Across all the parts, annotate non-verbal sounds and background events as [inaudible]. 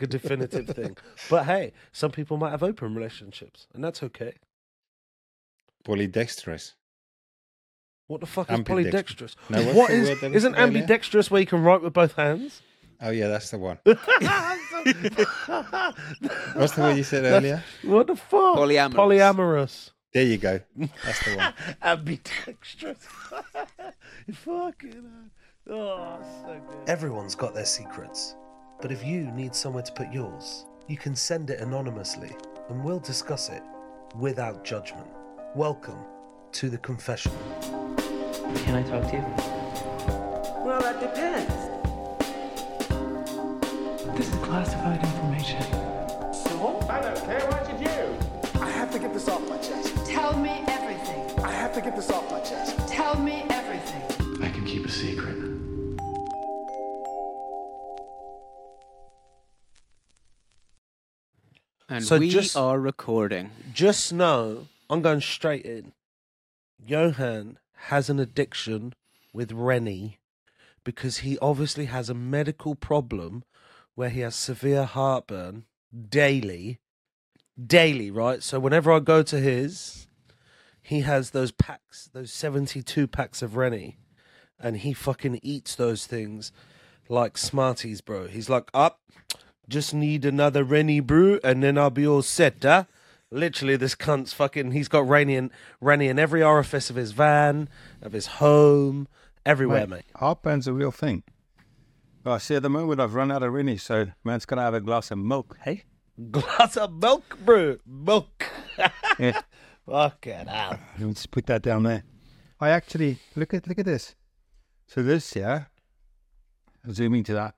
a definitive thing. [laughs] But hey, some people might have open relationships, and that's okay. Polydextrous. What the fuck is Ambidextrous. polydextrous? No, what's is word that we isn't said earlier? ambidextrous where you can write with both hands? Oh yeah, that's the one. [laughs] What's the word you said [laughs] earlier? What the fuck? Polyamorous. Polyamorous. There you go. That's the one. Ambidextrous. Fucking. Oh, so good. Everyone's got their secrets. But if you need somewhere to put yours, you can send it anonymously and we'll discuss it without judgment. Welcome to the confession. Can I talk to you? Well, that depends. This is classified information. So? I don't care what you do. I have to get this off my chest. Tell me everything. I have to get this off my chest. And So we just- are recording. Just know, I'm going straight in. Johan has an addiction with Rennie because he obviously has a medical problem where he has severe heartburn daily. Daily, right? So whenever I go to his, he has those packs, those 72 packs of Rennie, and he fucking eats those things like Smarties, bro. He's like, up, just need another Rennie brew, and then I'll be all set, huh? Literally, this cunt's fucking. He's got Rennie in, Rennie in every orifice of his van, of his home, everywhere, mate. Heartburn's a real thing. Well, I see at the moment I've run out of Rennie, so man's gonna have a glass of milk. Hey, [laughs] Glass of milk, brew, Milk. [laughs] yeah, Fucking hell. let's put that down there. I actually look at look at this. So this, yeah, zooming to that.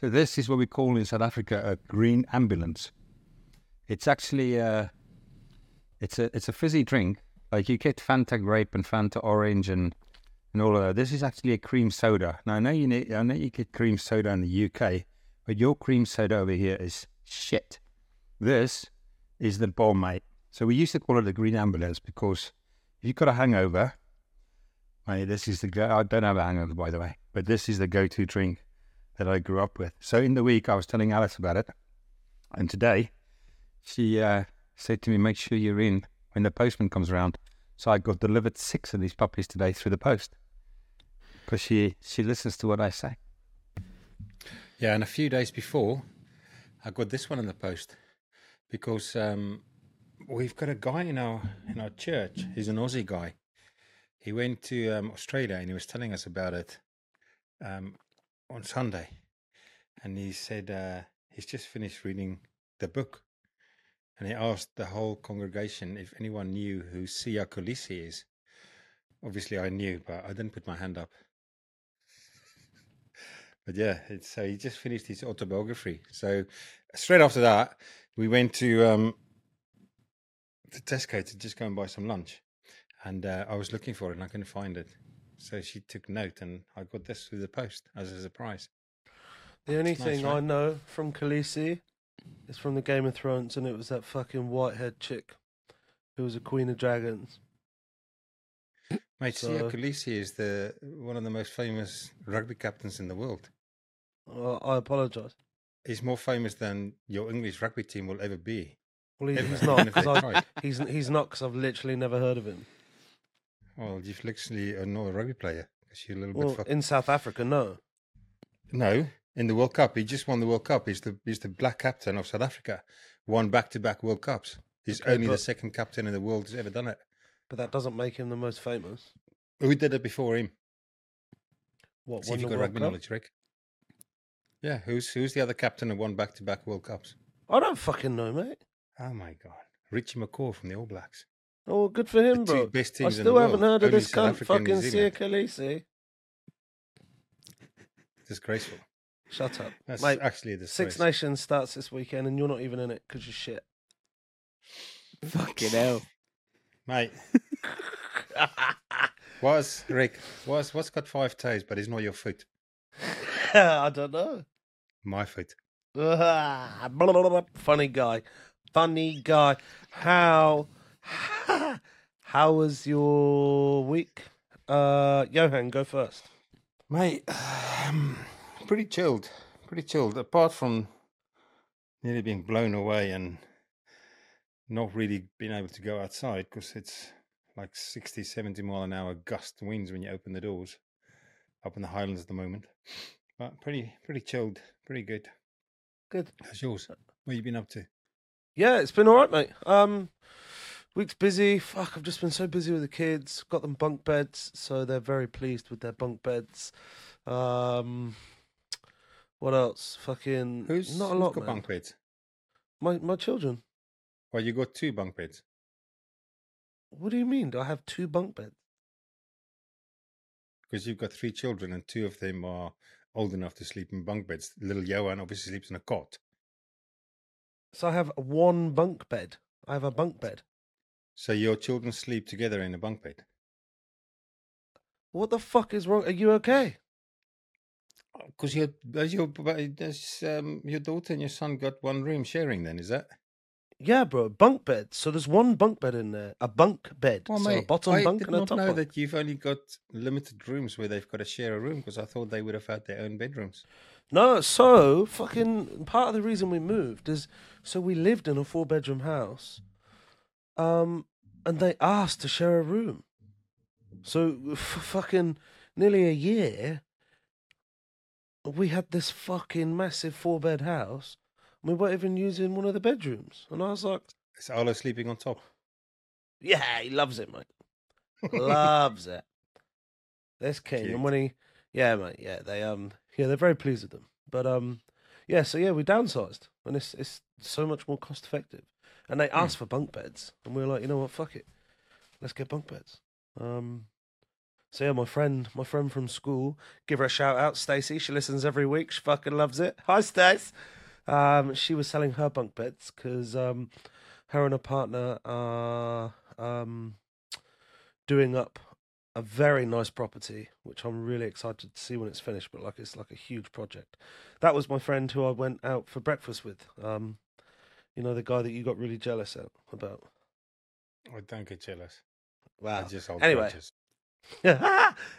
So this is what we call in South Africa a green ambulance. It's actually a, it's a it's a fizzy drink. Like you get Fanta grape and Fanta orange and and all of that. This is actually a cream soda. Now I know you need, I know you get cream soda in the UK, but your cream soda over here is shit. This is the bomb, mate. So we used to call it the green ambulance because if you've got a hangover, mate, this is the go. I don't have a hangover, by the way, but this is the go-to drink that I grew up with. So in the week, I was telling Alice about it, and today she uh, said to me, "Make sure you're in when the postman comes around." So I got delivered six of these puppies today through the post because she she listens to what I say. Yeah, and a few days before, I got this one in the post because um, we've got a guy in our in our church. He's an Aussie guy. He went to um, Australia and he was telling us about it um, on Sunday, and he said uh, he's just finished reading the book, and he asked the whole congregation if anyone knew who Siya Kolisi is. Obviously, I knew, but I didn't put my hand up. But yeah, so he just finished his autobiography. So straight after that, we went to um, Tesco to just go and buy some lunch, and uh, I was looking for it and I couldn't find it. So she took note, and I got this through the post as a surprise. The only Nice, thing I know from Khaleesi is from the Game of Thrones, and it was that fucking white-haired chick who was a Queen of Dragons. Mate, Siya So- Kolisi is the one of the most famous rugby captains in the world. Uh, I apologise. He's more famous than your English rugby team will ever be. Well, he, Ever, he's not because he's he's not because I've literally never heard of him. Well, you've literally are not a rugby player because you're a little Well, bit. Fuck- in South Africa, no. No, in the World Cup, he just won the World Cup. He's the he's the black captain of South Africa. Won back to back World Cups. He's Okay, only the second captain in the world who's ever done it. But that doesn't make him the most famous. Who did it before him? What See if you've got rugby Cup? knowledge, Rick. Yeah, who's who's the other captain who won back to back World Cups? I don't fucking know, mate. Oh my god, Richie McCaw from the All Blacks. Oh, well, good for him, The two bro. best I teams in still the haven't world, heard of only this South cunt Africa and New fucking Siya Zealand. Khaleesi. Disgraceful. Shut up, That's mate. actually a disgrace. Six Nations starts this weekend, and you're not even in it because you're shit. Fucking hell. mate. [laughs] Was Rick? Was what's got five toes, but it's not your foot? [laughs] I don't know. My foot. [laughs] Funny guy. Funny guy. How how was your week? Uh Johan, go first. Mate, [sighs] um, pretty chilled. Pretty chilled. Apart from nearly being blown away and not really being able to go outside because it's like 60, 70 mile an hour gust winds when you open the doors up in the Highlands at the moment. But pretty, pretty chilled, pretty good. Good. How's yours? What you been up to? Yeah, it's been all right, mate. Um, week's busy. Fuck, I've just been so busy with the kids. Got them bunk beds, so they're very pleased with their bunk beds. Um, what else? Fucking Who's not a lot, got man. bunk beds? My my children. Well, you got two bunk beds. What do you mean? Do I have two bunk beds? because you've got three children and two of them are old enough to sleep in bunk beds. Little Johan obviously sleeps in a cot. So I have one bunk bed. I have a bunk bed. So your children sleep together in a bunk bed. What the fuck is wrong? Are you okay? Because your does your does um, your daughter and your son got one room sharing? Then is that? Yeah, bro. Bunk bed. So there's one bunk bed in there. A bunk bed. so a bottom I bunk and a top. I did not know bunk. that you've only got limited rooms where they've got to share a room. Because I thought they would have had their own bedrooms. No, so fucking part of the reason we moved is so we lived in a four bedroom house, um, and they asked to share a room. So for fucking nearly a year, we had this fucking massive four bed house. and We weren't even using one of the bedrooms, and I was like, Is Arlo sleeping on top? "Yeah, he loves it, mate. [laughs] loves it. This king, Cute. and when he, yeah, mate, yeah, they um, yeah, they're very pleased with them. But um, yeah, so yeah, we downsized, and it's it's so much more cost effective. And they asked for bunk beds, and we were like, you know what, fuck it, let's get bunk beds. Um, so yeah, my friend, my friend from school, give her a shout out, Stacey. She listens every week. She fucking loves it. [laughs] Hi, Stace. Um, she was selling her bunk beds because um, her and her partner are um, doing up a very nice property, which I'm really excited to see when it's finished. But like, it's like a huge project. That was my friend who I went out for breakfast with. Um, you know, the guy that you got really jealous at, about. I don't get jealous. I Wow. just hold Anyway. [laughs]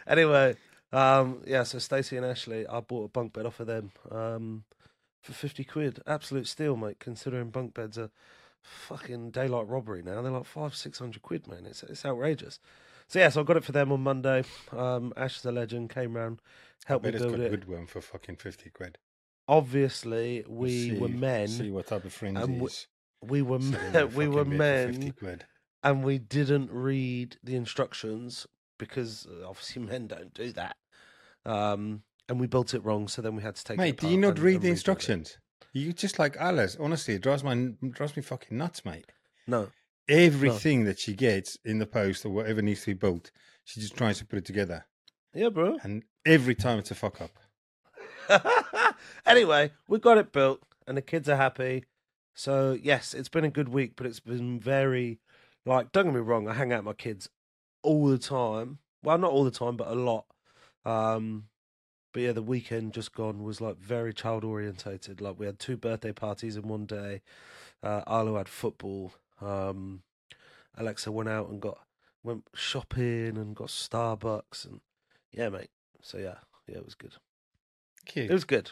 anyway, um, yeah. So Stacey and Ashley, I bought a bunk bed off of them um, for fifty quid. Absolute steal, mate. Considering bunk beds are fucking daylight robbery now. They're like five, six hundred quid, man. It's it's outrageous. So yeah, so I got it for them on Monday. Um, Ash is a legend. Came round, I helped me build it. good one for fucking fifty quid. Obviously, we see, were men. See what type of friends we- We were men. [laughs] we were bed for 50 men. and we didn't read the instructions because uh, obviously [laughs] men don't do that. Um, and we built it wrong, so then we had to take. it Mate, do you not and- read and the it. instructions? You just like Alice. Honestly, it drives my drives me fucking nuts, mate. No, Everything that she gets in the post or whatever needs to be built, she just tries to put it together, yeah, bro. and every time it's a fuck up. [laughs] anyway, we got it built, and the kids are happy. So yes, it's been a good week, but it's been very like. Don't get me wrong, I hang out with my kids all the time. Well, not all the time, but a lot. Um, but yeah, the weekend just gone was like very child orientated. Like we had two birthday parties in one day. Uh, Arlo had football. Um, Alexa went out and got went shopping and got Starbucks and yeah, mate. So yeah, yeah, it was good. Cute. It was good.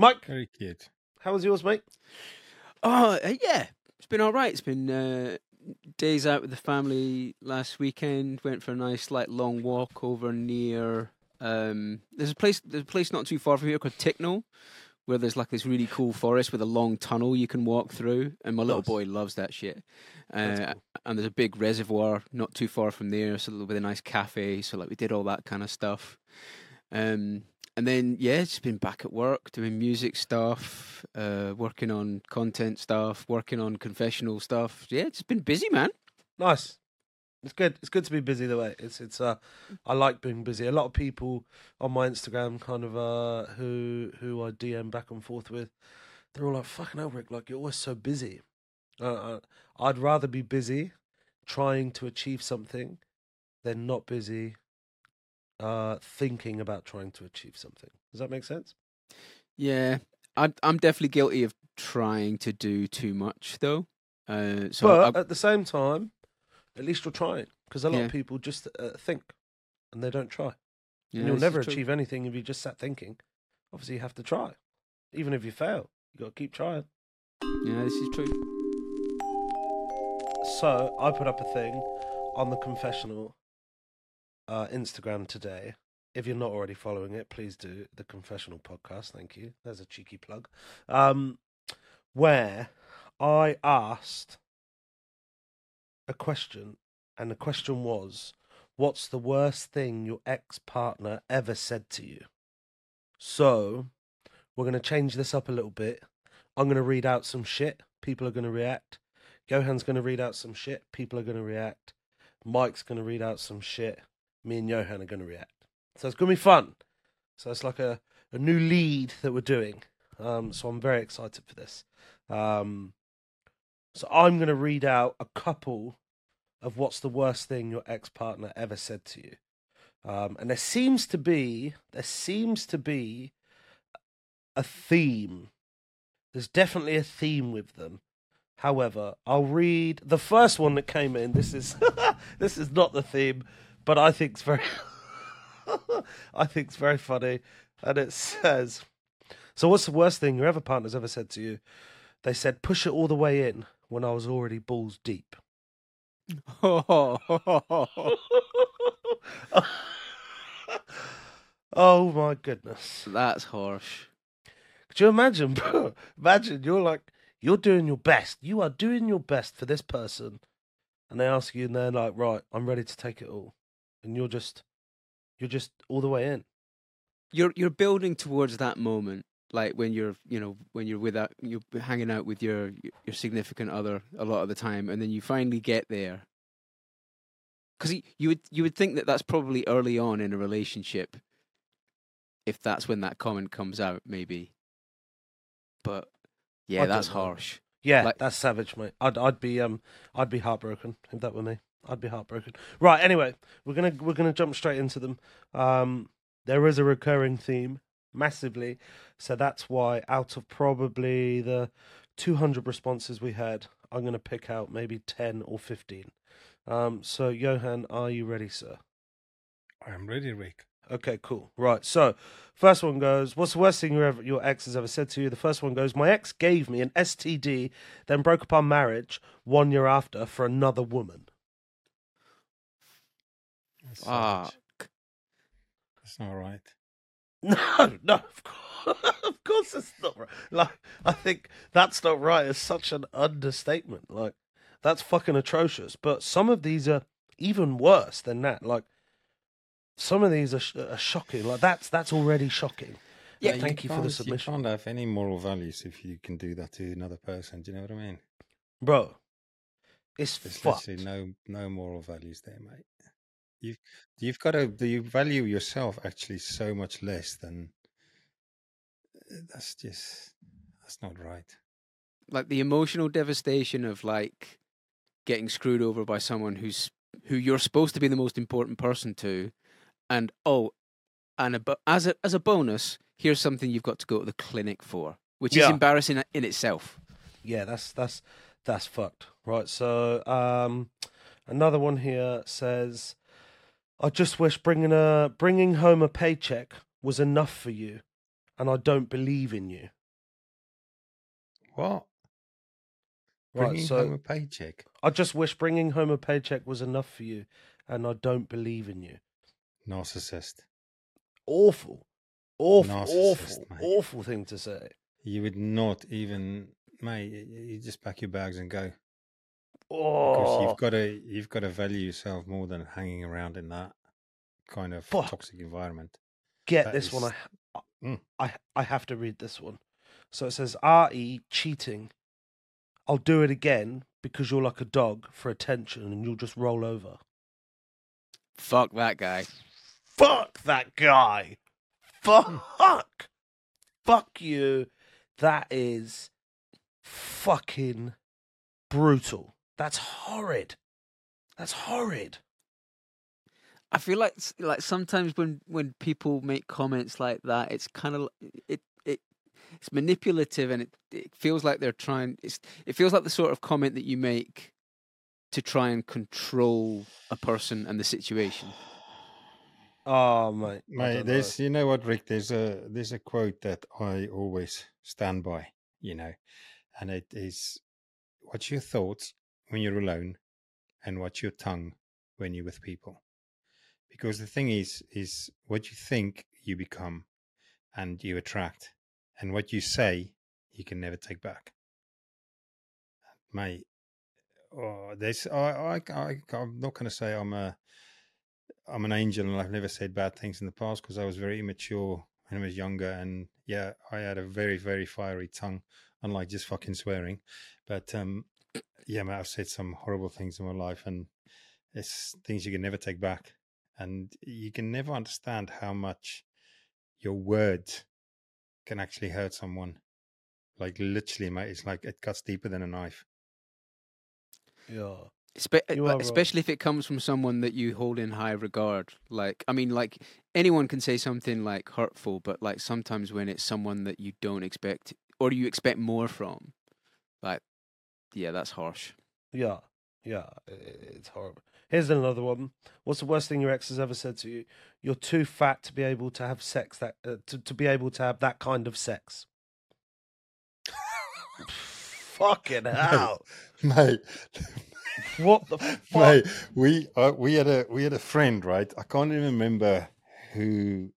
Mike, Very good. how was yours, mate? Oh, uh, yeah. It's been all right. It's been uh, days out with the family last weekend. Went for a nice, like, long walk over near. Um, there's a place. There's a place not too far from here called Ticknall, where there's like this really cool forest with a long tunnel you can walk through. And my little boy loves that shit. Uh, cool. And there's a big reservoir not too far from there, so with a nice cafe. So like we did all that kind of stuff. Um, and then yeah, just been back at work doing music stuff, uh, working on content stuff, working on confessional stuff. Yeah, it's been busy, man. Nice. It's good. It's good to be busy the way. It's it's uh I like being busy. A lot of people on my Instagram kind of uh who who I DM back and forth with, they're all like, fucking hell, Rick, like you're always so busy. Uh, uh, I'd rather be busy trying to achieve something than not busy uh thinking about trying to achieve something. Does that make sense? Yeah, I, I'm definitely guilty of trying to do too much, though. Uh, so but I, at the same time, at least you're trying because a lot Yeah. of people just uh, think and they don't try. yeah, and you'll never true. achieve anything if you just sat thinking. Obviously, you have to try. Even if you fail, you got to keep trying. Yeah, this is true. So I put up a thing on the confessional Instagram today. If you're not already following it, please do the confessional podcast. Thank you. There's a cheeky plug. Um, where I asked a question, and the question was, "What's the worst thing your ex partner ever said to you?" So we're going to change this up a little bit. I'm going to read out some shit. People are going to react. Johan's going to read out some shit. People are going to react. Mike's going to read out some shit. Me and Johan are going to react. So it's going to be fun. So it's like a, a new lead that we're doing. Um, so I'm very excited for this. Um, so I'm going to read out a couple of what's the worst thing your ex partner ever said to you. Um, and there seems to be there seems to be a theme. There's definitely a theme with them. However, I'll read the first one that came in. This is [laughs] this is not the theme, but I think it's very [laughs] I think it's very funny. And it says So what's the worst thing your ever partner's ever said to you? They said push it all the way in when I was already balls deep. [laughs] oh my goodness. That's harsh. Could you imagine. Imagine you're like you're doing your best. You are doing your best for this person, and they ask you, and they're like, "Right, I'm ready to take it all," and you're just, you're just all the way in. You're you're building towards that moment, like when you're you know when you're with that you're hanging out with your your significant other a lot of the time, and then you finally get there. Because you would you would think that that's probably early on in a relationship, if that's when that comment comes out, maybe. But yeah, I that's harsh. Yeah, Like- that's savage, mate. I'd, I'd be, um, I'd be heartbroken if that were me. I'd be heartbroken. Right. Anyway, we're gonna, we're gonna jump straight into them. Um, there is a recurring theme, massively. So that's why, out of probably the 200 responses we had, I'm gonna pick out maybe 10 or 15. Um, so Johan, are you ready, sir? I'm ready, Rick. Okay, cool. Right. So, first one goes, What's the worst thing your, ever, your ex has ever said to you? The first one goes, My ex gave me an STD, then broke up our marriage one year after for another woman. That's Ah, savage. That's not right. [laughs] No, no, of course, [laughs] of course it's not right. Like, I think that's not right is such an understatement. Like, that's fucking atrocious. But some of these are even worse than that. Like, some of these are, sh- are shocking. Like, that's that's already shocking. Yeah, thank you for the submission. You can't have any moral values if you can do that to another person. Do you know what I mean? Bro, it's There's fucked. literally no no moral values there, mate. You've you've got to you value yourself actually so much less than that's just that's not right. like the emotional devastation of like getting screwed over by someone who's who you're supposed to be the most important person to, and oh, and a, as a as a bonus, here's something you've got to go to the clinic for, which is embarrassing in itself. yeah, that's that's that's fucked. Right. So, um, another one here says, "I just wish bringing a bringing home a paycheck was enough for you, and I don't believe in you." What? Right. Bringing so, home a paycheck. I just wish bringing home a paycheck was enough for you, and I don't believe in you. Narcissist. Awful, awful, awful, mate. awful thing to say. You would not even, mate. You just pack your bags and go because Oh, you've got to you've got to value yourself more than hanging around in that kind of Fuck. toxic environment. get that this one. I, Mm. I I have to read this one. So it says re cheating. I'll do it again because you're like a dog for attention and you'll just roll over. Fuck that guy. Fuck that guy. Fuck. Fuck you. That is fucking brutal. That's horrid. That's horrid. I feel like like sometimes when when people make comments like that, it's kind of it it it's manipulative and it, it feels like they're trying. It's it feels like the sort of comment that you make to try and control a person and the situation. [sighs] Oh mate. I Mate, don't know. there's you know what, Rick? There's a there's a quote that I always stand by. You know, and it is what's your thoughts when you're alone, and what's your tongue when you're with people. Because the thing is, is what you think you become, and you attract, and what you say you can never take back. Mate, oh, there's I I, I I'm not going to say I'm a I'm an angel and I've never said bad things in the past because I was very immature when I was younger and yeah I had a very very fiery tongue unlike just fucking swearing but um yeah mate, I've said some horrible things in my life and it's things you can never take back and you can never understand how much your words can actually hurt someone like literally mate it's like it cuts deeper than a knife Yeah. Espe- eh, You like, are right. especially if it comes from someone that you hold in high regard. Like, I mean, like anyone can say something like hurtful, but like sometimes when it's someone that you don't expect or you expect more from, like, yeah, that's harsh. Yeah, yeah, it's horrible. Here's another one. What's the worst thing your ex has ever said to you? You're too fat to be able to have sex that uh, to to be able to have that kind of sex. [laughs] Fucking hell! mate What the [laughs] fuck? Mate, we uh, we had a we had a friend, right? I can't even remember who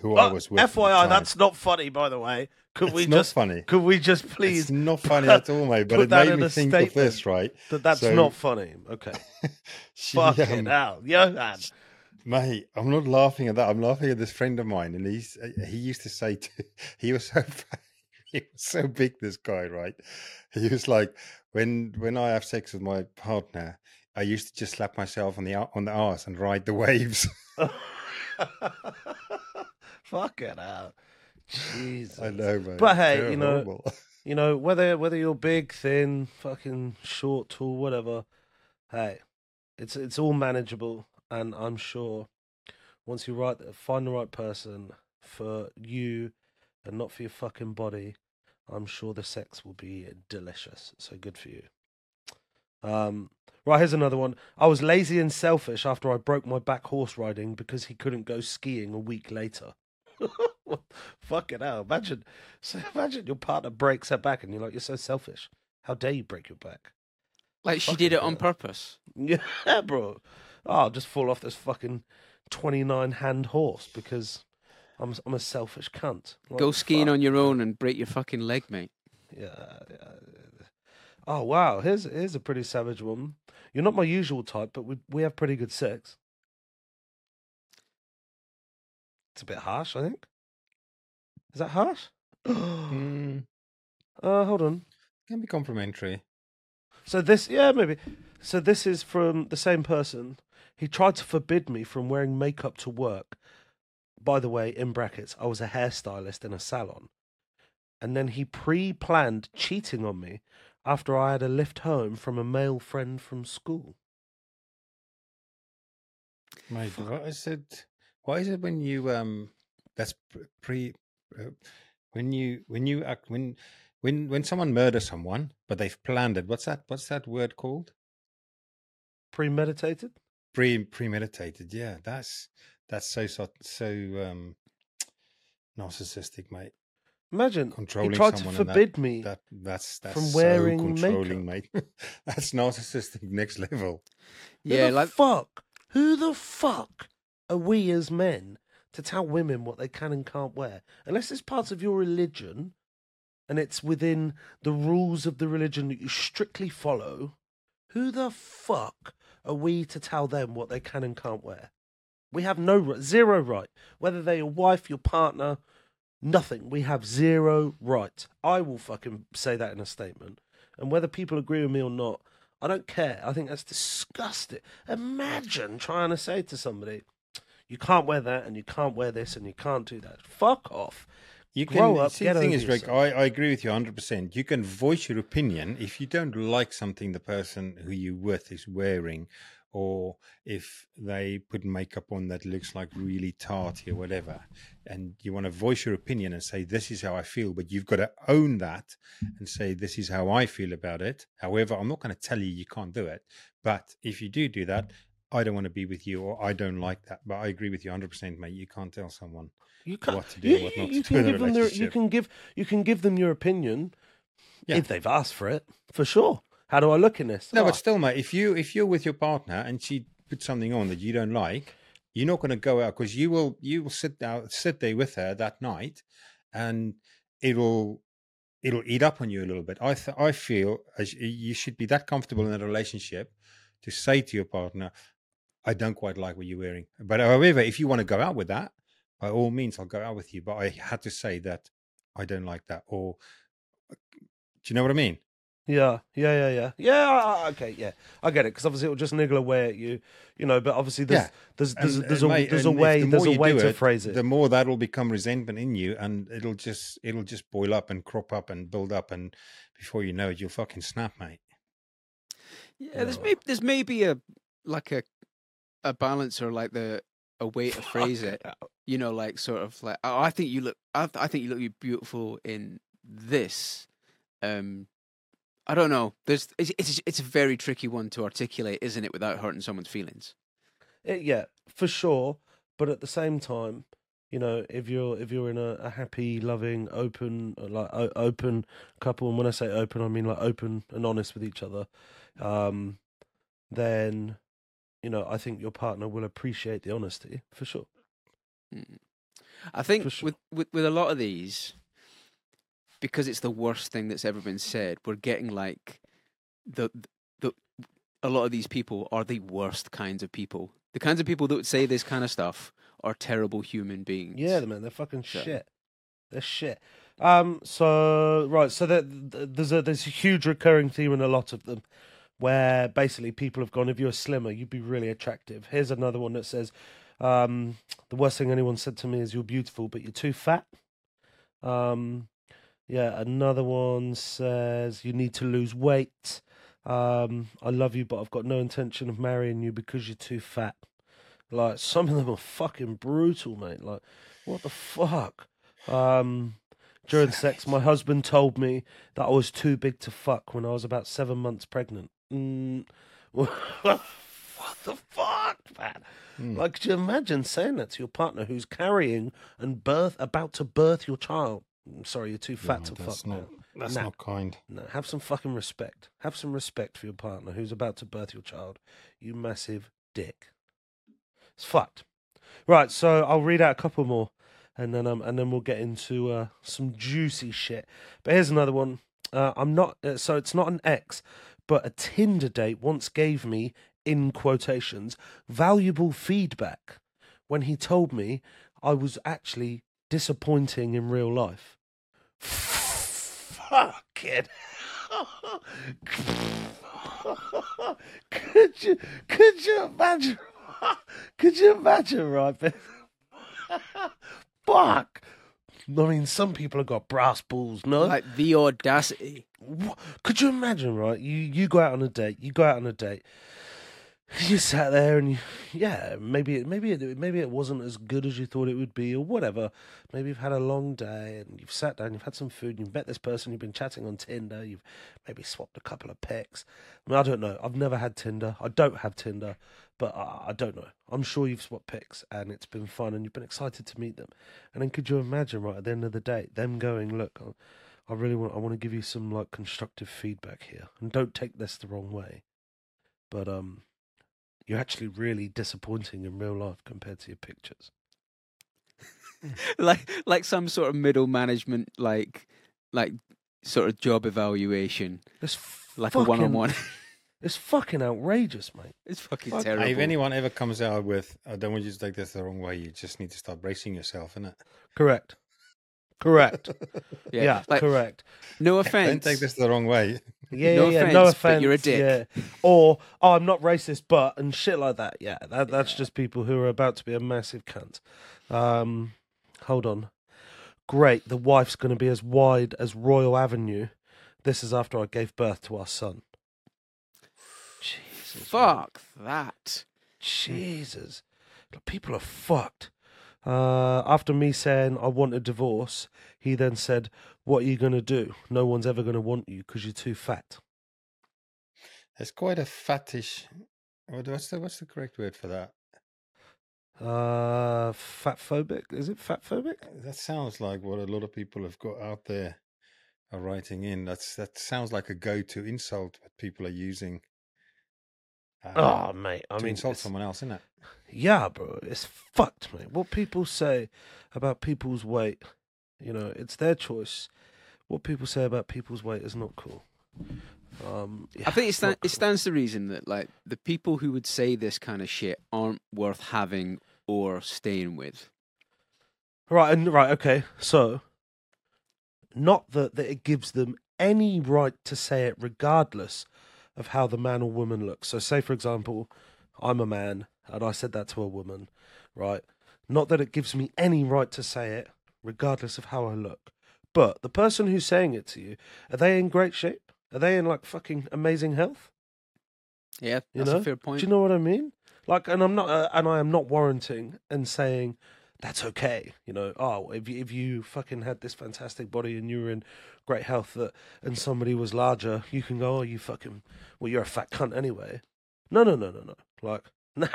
who I Uh, was with. FYI, that's not funny, by the way. Could It's we not just funny. could we just please? It's not funny at all, mate. But it made me think of this, right? that that's So- not funny? Okay, [laughs] She, fucking um, hell, Johan. Mate, I'm not laughing at that. I'm laughing at this friend of mine, and he's uh, he used to say to [laughs] he was so [laughs] he was so big. This guy, right? He was like, when when I have sex with my partner, I used to just slap myself on the on the ass and ride the waves. Fucking hell, Jesus. I know, mate. But hey, They're you know, horrible. [laughs] You know, whether whether you're big, thin, fucking short, tall, whatever, hey, it's it's all manageable, and I'm sure once you right find the right person for you and not for your fucking body, I'm sure the sex will be delicious. So good for you. Um, right, here's another one. I was lazy and selfish after I broke my back horse riding because he couldn't go skiing a week later. [laughs] Fucking hell! Imagine, so imagine your partner breaks her back, and you're like, "You're so selfish. How dare you break your back?" Like she Fucking did it on purpose. Yeah, [laughs] bro. Oh, I'll just fall off this fucking twenty-nine hand horse because I'm I'm a selfish cunt. Like, Go skiing fuck. on your own and break your fucking leg, mate. Yeah, yeah. Oh wow, here's here's a pretty savage woman. You're not my usual type, but we we have pretty good sex. It's a bit harsh, I think. Is that harsh? [gasps] Mm, uh, hold on. can be complimentary. So this, yeah, maybe. So this is from the same person. He tried to forbid me from wearing makeup to work. By the way, in brackets, I was a hairstylist in a salon. And then he pre-planned cheating on me after I had a lift home from a male friend from school. Mate, what is it? Why is it when you um? That's pr- pre. Uh, when you when you act when when when someone murders someone, but they've planned it. What's that? What's that word called? Premeditated? Pre premeditated. Yeah, that's that's so so so um narcissistic, mate. Imagine Controlling he tried to someone and that- forbid me. That that's that's from so wearing controlling, mate. [laughs] that's narcissistic next level. Who Yeah, the like fuck? Who the fuck are we as men to tell women what they can and can't wear? Unless it's part of your religion and it's within the rules of the religion that you strictly follow, who the fuck are we to tell them what they can and can't wear? We have no zero right. Whether they're your wife, your partner, nothing. We have zero right. I will fucking say that in a statement. And whether people agree with me or not, I don't care. I think that's disgusting. Imagine trying to say to somebody, you can't wear that and you can't wear this and you can't do that. Fuck off. You Grow can up, see the thing is, Rick. I, I agree with you hundred percent. You can voice your opinion if you don't like something the person who you're with is wearing, or if they put makeup on that looks like really tarty or whatever, and you want to voice your opinion and say this is how I feel, but you've got to own that and say this is how I feel about it. However, I'm not going to tell you you can't do it, but if you do do that. I don't want to be with you, or I don't like that. But I agree with you 100%, mate. You can't tell someone You can't. what to do you, what not you to do can in a give them their, you can give you can give them your opinion, Yeah. If they've asked for it, for sure. How do I look in this? No, Oh, but ah. still, mate. If you if you're with your partner and she puts something on that you don't like, you're not going to go out because you will you will sit down sit there with her that night, and it'll it'll eat up on you a little bit. I th- I feel as you should be that comfortable in a relationship to say to your partner, "I don't quite like what you're wearing." But however, if you want to go out with that, by all means, I'll go out with you. But I had to say that I don't like that, or uh, do you know what I mean? Yeah, yeah, yeah, yeah, yeah. Okay, yeah, I get it because obviously it'll just niggle away at you, you know. But obviously there's Yeah. there's there's, And- there's and a mate, there's a way the there's a way to it, phrase it. The more that'll become resentment in you, and it'll just it'll just boil up and crop up and build up, and before you know it, you'll fucking snap, mate. Yeah, there's maybe there's maybe a like a a balance or like the a way to phrase it. You know, like sort of like oh, I think you look I, I think you look beautiful in this. Um, I don't know. There's it's it's it's a very tricky one to articulate, isn't it, without hurting someone's feelings. It- Eh, yeah, for sure. But at the same time, you know, if you're if you're in a, a happy, loving, open, uh, like o- open couple, and when I say open, I mean like open and honest with each other, um, then you know I think your partner will appreciate the honesty for sure. Mm. I think sure. with, with with a lot of these, because it's the worst thing that's ever been said, we're getting like the the a lot of these people are the worst kinds of people. The kinds of people that would say this kind of stuff are terrible human beings. Yeah, man, they're fucking So- shit. They're shit. Um. So right. So there, there's a there's a huge recurring theme in a lot of them, where basically people have gone, if you're slimmer, you'd be really attractive. Here's another one that says, um, the worst thing anyone said to me is you're beautiful, but you're too fat. Um. Yeah. Another one says you need to lose weight. Um. I love you, but I've got no intention of marrying you because you're too fat. Like some of them are fucking brutal, mate. Like, what the fuck? Um, during sex, my [laughs] husband told me that I was too big to fuck when I was about seven months pregnant. Mm, [laughs] what the fuck, man? Hmm. Like, could you imagine saying that to your partner who's carrying and birth about to birth your child? I'm sorry, you're too fat No, to fuck. not now. that's Nah. not kind. No, have some fucking respect. Have some respect for your partner who's about to birth your child. You massive dick. It's fucked. Right, so I'll read out a couple more, and then um, and then we'll get into uh, some juicy shit. But here's another one. Uh, I'm not. Uh, so it's not an ex, but a Tinder date once gave me, in quotations, valuable feedback when he told me I was actually disappointing in real life. Fucking. [laughs] could you could you imagine [laughs] could you imagine right [laughs] fuck I mean some people have got brass balls no? Like the audacity. Could you imagine right? You you go out on a date you go out on a date you sat there and you, yeah maybe it maybe it maybe it wasn't as good as you thought it would be or whatever. Maybe you've had a long day and you've sat down you've had some food you've met this person you've been chatting on tinder you've maybe swapped a couple of pics I, mean, I don't know. I've never had tinder. I don't have tinder but I, I don't know i'm sure you've swapped pics and it's been fun and you've been excited to meet them and then could you imagine right at the end of the day, them going look I- I really want I want to give you some like constructive feedback here. And don't take this the wrong way. But um you're actually really disappointing in real life compared to your pictures. [laughs] like like some sort of middle management like like sort of job evaluation. It's Like a one on one. [laughs] It's fucking outrageous, mate. It's fucking Fuck. terrible. If anyone ever comes out with, I don't want you to take this the wrong way, you just need to start bracing yourself, innit? Correct. Correct. [laughs] yeah, yeah, like correct. no [laughs] offense. Don't take this the wrong way. [laughs] Yeah, No yeah, yeah. No offense, but you're a dick. Yeah. Or oh, I'm not racist, but and shit like that. Yeah, that that's just people who are about to be a massive cunt. Um, hold on. Great, the wife's going to be as wide as Royal Avenue. This is after I gave birth to our son. Jesus. man. Fuck that. Jesus. People are fucked. Uh, after me saying I want a divorce, he then said, What are you going to do? No one's ever going to want you because you're too fat. It's quite a fattish. What's the what's the correct word for that? Uh, fat phobic? Is it fat phobic? That sounds like what a lot of people have got out there are writing in. That's that sounds like a go-to insult that people are using. Uh, Oh, mate. I to mean, insult it's- someone else, isn't it? Yeah, bro, it's fucked, mate. What people say about people's weight, you know, it's their choice. What people say about people's weight is not cool. Um, yeah, I think it, it's sta- not it stands to reason that like the people who would say this kind of shit aren't worth having or staying with. Right, and right, okay. So, not that, that it gives them any right to say it, regardless of how the man or woman looks. So, say for example, I'm a man and I said that to a woman, right? Not that it gives me any right to say it, regardless of how I look. But the person who's saying it to you, are they in great shape? Are they in like fucking amazing health? Yeah, You that's know? a fair point. Do you know what I mean? Like, and I'm not, uh, and I am not warranting and saying that's okay. You know, oh, if you, if you fucking had this fantastic body and you were in great health, that and somebody was larger, you can go, oh, you fucking, well, you're a fat cunt anyway. No, no, no, no, no. Like, [laughs] nah,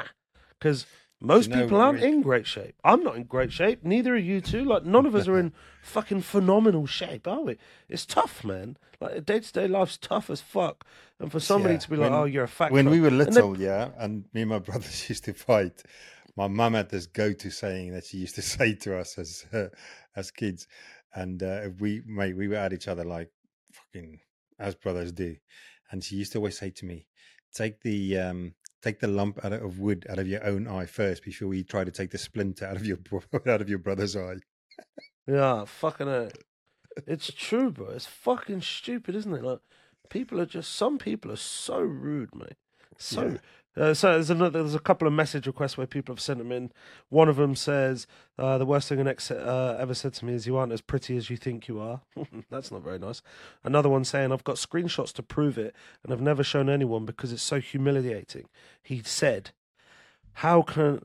because most know, people aren't in great shape. I'm not in great shape. Neither are you two. Like, none of us are in [laughs] fucking phenomenal shape, are we? It's tough, man. Like, day to day life's tough as fuck. And for somebody Yeah, to be like, when- oh, you're a fat cunt. when cunt. we were And then- little, yeah, and me and my [laughs] brothers used to fight. My mum had this go-to saying that she used to [laughs] say to us as uh, as kids, and uh, we mate, we were at each other like fucking as brothers do, and she used to always say to me, "Take the um, take the lump out of wood out of your own eye first before you try to take the splinter out of your [laughs] out of your brother's eye." Yeah, fucking it. It's true, bro. It's fucking stupid, isn't it? Like, people are just some people are so rude, mate. So, uh, so there's another. There's a couple of message requests where people have sent them in. One of them says, uh, "The worst thing an ex uh, ever said to me is you aren't as pretty as you think you are." [laughs] That's not very nice. Another one saying, "I've got screenshots to prove it, and I've never shown anyone because it's so humiliating." He said, "How can,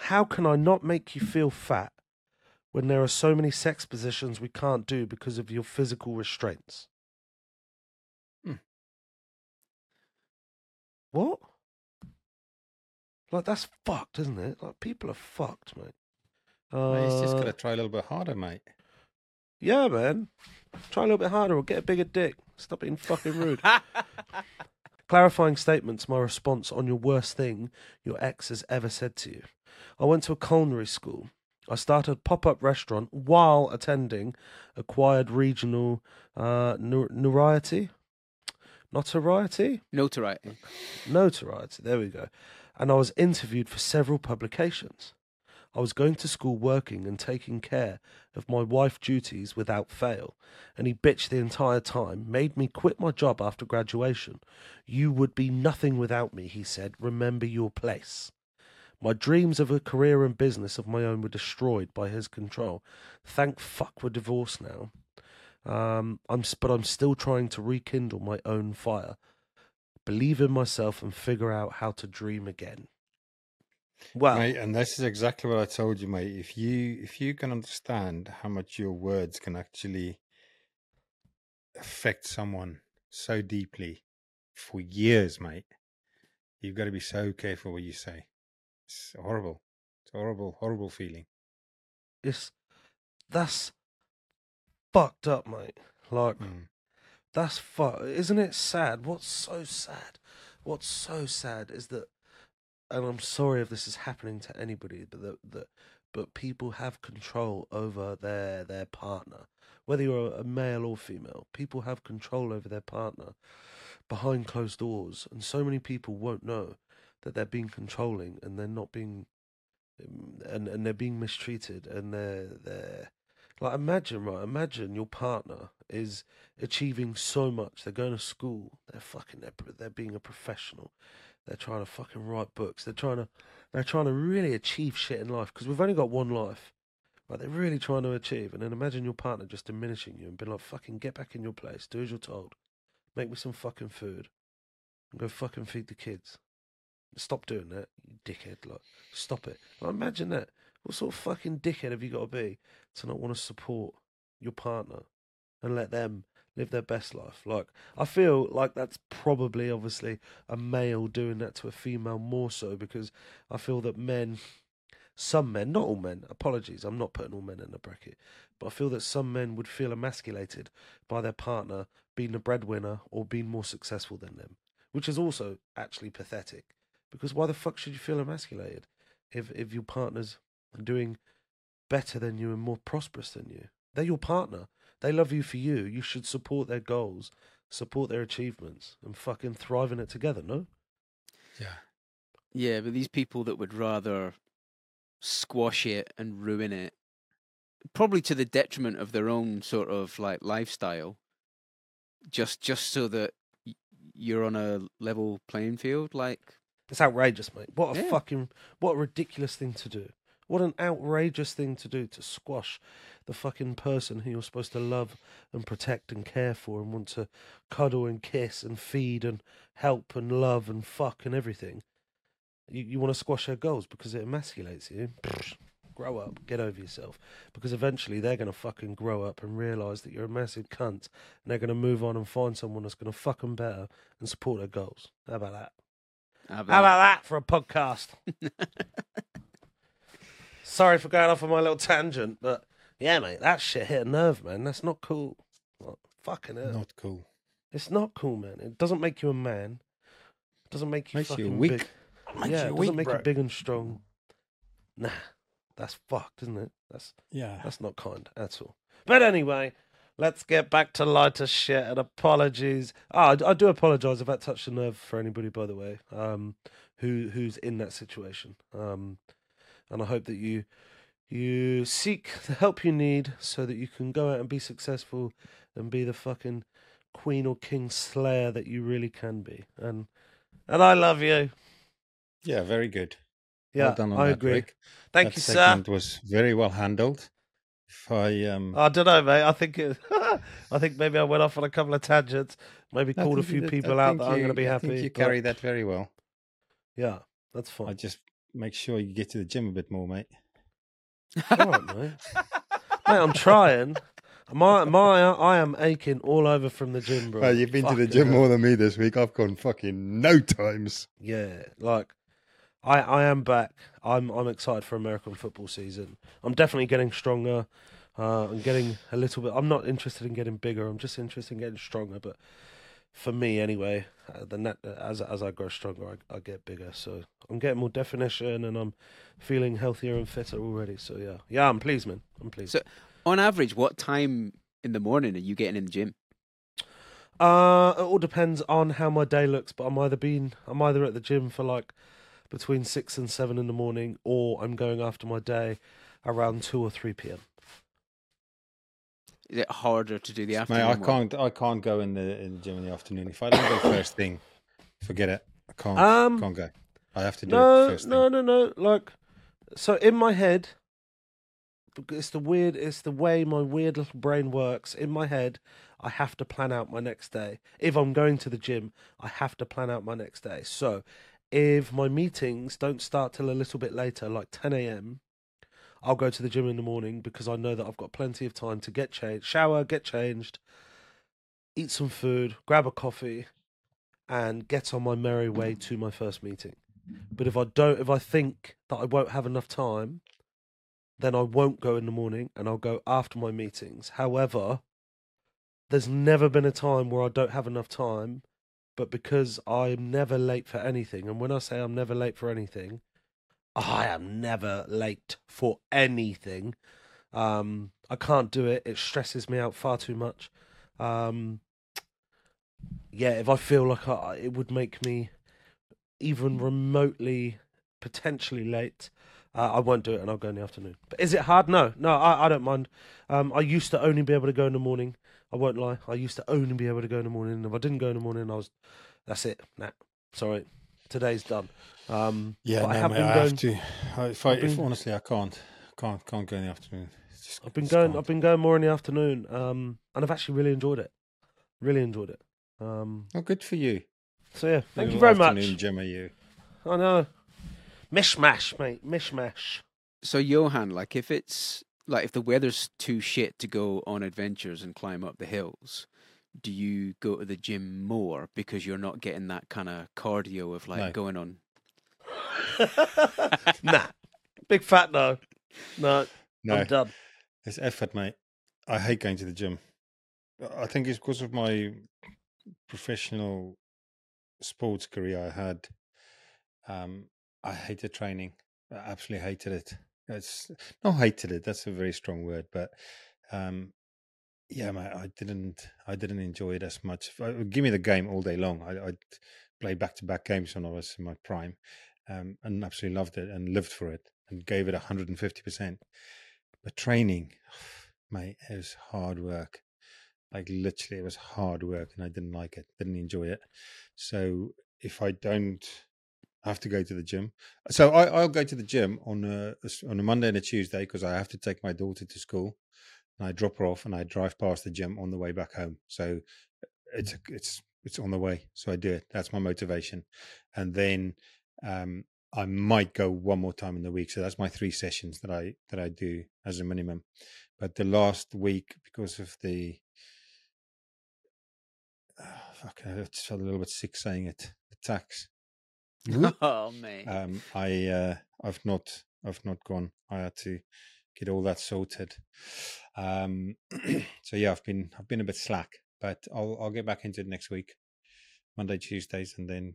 how can I not make you feel fat?" when there are so many sex positions we can't do because of your physical restraints. Hmm. What? Like that's fucked, isn't it? Like people are fucked, mate. Uh, Mate, He's just got to try a little bit harder, mate. yeah, man. Try a little bit harder or get a bigger dick. Stop being fucking rude. [laughs] Clarifying statements, my response on your worst thing your ex has ever said to you. I went to a culinary school. I started a pop up restaurant while attending acquired regional uh, notoriety. Notoriety? Notoriety. Notoriety, there we go. And I was interviewed for several publications. I was going to school working and taking care of my wife duties without fail, and he bitched the entire time, made me quit my job after graduation. You would be nothing without me, he said. Remember your place. My dreams of a career and business of my own were destroyed by his control. Thank fuck we're divorced now. Um, I'm, but I'm still trying to rekindle my own fire believe in myself and figure out how to dream again. Well, mate, and this is exactly what I told you, mate. If you if you can understand how much your words can actually affect someone so deeply for years, mate, you've got to be so careful what you say. It's horrible. It's horrible, horrible feeling. it's that's fucked up, mate. Like Mm. That's fuck. Isn't it sad? What's so sad? What's so sad is that, and I'm sorry if this is happening to anybody, but that that but people have control over their their partner, whether you're a male or female. People have control over their partner behind closed doors, and so many people won't know that they're being controlling and they're not being and and they're being mistreated and they're they're like imagine right imagine your partner is achieving so much. They're going to school. They're fucking they're, they're being a professional. They're trying to fucking write books. They're trying to they're trying to really achieve shit in life. Because we've only got one life right? They're really trying to achieve. And then imagine your partner just diminishing you and being like fucking get back in your place. Do as you're told. Make me some fucking food. And go fucking feed the kids. Stop doing that, you dickhead. Like, stop it. Like, imagine that. What sort of fucking dickhead have you got to be to not want to support your partner and let them live their best life? Like, I feel like that's probably, obviously, a male doing that to a female more so because I feel that men some men, not all men, apologies, I'm not putting all men in a bracket, but I feel that some men would feel emasculated by their partner being a breadwinner or being more successful than them, which is also actually pathetic. Because why the fuck should you feel emasculated if if your partner's doing better than you and more prosperous than you? They're your partner. They love you for you. You should support their goals, support their achievements, and fucking thrive in it together. No. Yeah. Yeah, but these people that would rather squash it and ruin it, probably to the detriment of their own sort of like lifestyle, just just so that you're on a level playing field. Like, It's outrageous, mate. What a Yeah. fucking what a ridiculous thing to do. What an outrageous thing to do to squash the fucking person who you're supposed to love and protect and care for and want to cuddle and kiss and feed and help and love and fuck and everything. You you want to squash her goals because it emasculates you. Grow up, get over yourself. Because eventually they're gonna fucking grow up and realise that you're a massive cunt and they're gonna move on and find someone that's gonna fuck them better and support their goals. How about that? How a- about that for a podcast? [laughs] Sorry for going off on my little tangent, but yeah, mate, that shit hit a nerve, man. That's not cool. Like, fucking hell. Not cool. It's not cool, man. It doesn't make you a man. It doesn't make you Makes you fucking weak. big. Makes yeah, you it doesn't weak, make bro. you big and strong. Nah, that's fucked, isn't it? That's Yeah. that's not kind at all. But anyway, let's get back to lighter shit and apologies. Ah, I, I do apologise if that touched a nerve for anybody, by the way, um, who who's in that situation. Um, and I hope that you you seek the help you need so that you can go out and be successful and be the fucking queen or king slayer that you really can be. And and I love you. Yeah, very good. Yeah, well I that, agree. Rick. Thank that you, sir. segment was very well handled. If I um, I don't know, mate. I think it, [laughs] I think maybe I went off on a couple of tangents. Maybe I called a few that- people I out that I'm going to you- be I happy. you but- carry that very well. Yeah, that's fine. I just make sure you get to the gym a bit more, mate. [laughs] All right, mate. mate, I'm trying. My my, I am aching all over from the gym, bro. Well, you've been fucking more than me this week. I've gone fucking no times. Yeah, like I I am back. I'm I'm excited for American football season. I'm definitely getting stronger. Uh, I'm getting a little bit. I'm not interested in getting bigger. I'm just interested in getting stronger. But for me, anyway, uh, the net, as as I grow stronger, I, I get bigger. So I'm getting more definition, and I'm feeling healthier and fitter already. So yeah, yeah, I'm pleased, man. I'm pleased. So- On average, what time in the morning are you getting in the gym? Uh, it all depends on how my day looks, but I'm either being I'm either at the gym for like between six and seven in the morning, or I'm going after my day around two or three p.m. Is it harder to do the Mate, afternoon? I can't. I can't go in the in the gym in the afternoon. If I don't go first thing, forget it. I can't. Um, can't go. I have to do it No, first no, no, no. Like, so in my head, it's the weird. It's the way my weird little brain works. In my head, I have to plan out my next day. If I'm going to the gym, I have to plan out my next day. So, if my meetings don't start till a little bit later, like 10 a.m., I'll go to the gym in the morning because I know that I've got plenty of time to get changed, shower, get changed, eat some food, grab a coffee, and get on my merry way to my first meeting. But if I don't, if I think that I won't have enough time, then I won't go in the morning and I'll go after my meetings. However, there's never been a time where I don't have enough time, but because I'm never late for anything, and when I say I'm never late for anything, I am never late for anything. Um, I can't do it. It stresses me out far too much. Um, yeah, if I feel like I, it would make me even remotely potentially late, uh, I won't do it and I'll go in the afternoon. But is it hard? No, no, I, I don't mind. Um, I used to only be able to go in the morning. I won't lie. I used to only be able to go in the morning. If I didn't go in the morning, I was, that's it. Nah, sorry, today's done. Um, Yeah, but no, I have mate, been I going. have to. If, I, I've if been- honestly, I can't, can't, can't go in the afternoon. Just- I've been just going. can't. I've been going more in the afternoon, um, and I've actually really enjoyed it. Really enjoyed it. Um, Oh, good for you. so yeah, thank you Little very afternoon much. Gym, are you? I know. Mishmash, mate. Mishmash. So Johan, like if it's like if the weather's too shit to go on adventures and climb up the hills, do you go to the gym more because you're not getting that kind of cardio of like No. going on? [laughs] nah, Big fat no. No, No, I'm done. it's effort, mate. I hate going to the gym. I think it's because of my professional sports career I had. Um, I hated training. I absolutely hated it. It's not hated it. That's a very strong word, but um, yeah, mate, I didn't. I didn't enjoy it as much. Give me the game all day long. I, I'd play back to back games when I was in my prime, um, and absolutely loved it and lived for it and gave it hundred and fifty percent. But training, [sighs] mate, it was hard work. Like literally, it was hard work, and I didn't like it. Didn't enjoy it. So if I don't have to go to the gym, so I, I'll go to the gym on a on a Monday and a Tuesday because I have to take my daughter to school, and I drop her off, and I drive past the gym on the way back home. So it's it's it's on the way. So I do it. That's my motivation, and then um, I might go one more time in the week. So that's my three sessions that I that I do as a minimum. But the last week, because of the uh, fuck, I just felt a little bit sick saying it. The tax. [laughs] oh [laughs] man. Um, I uh, I've not I've not gone. I had to get all that sorted. Um, [clears throat] so yeah, I've been I've been a bit slack, but I'll I'll get back into it next week, Monday, Tuesdays, and then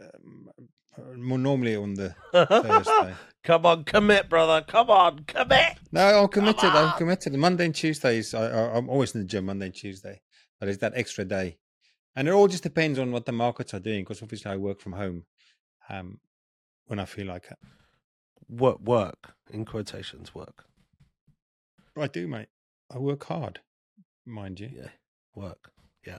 um, uh, more normally on the Thursday. [laughs] Come on, commit, brother. Come on, commit. No, I'm committed. I'm committed. Monday and Tuesdays, I, I'm always in the gym Monday and Tuesday, but it's that extra day, and it all just depends on what the markets are doing. Because obviously, I work from home um, when I feel like it. Work, work in quotations, work. I do, mate. I work hard, mind you. Yeah, work. Yeah,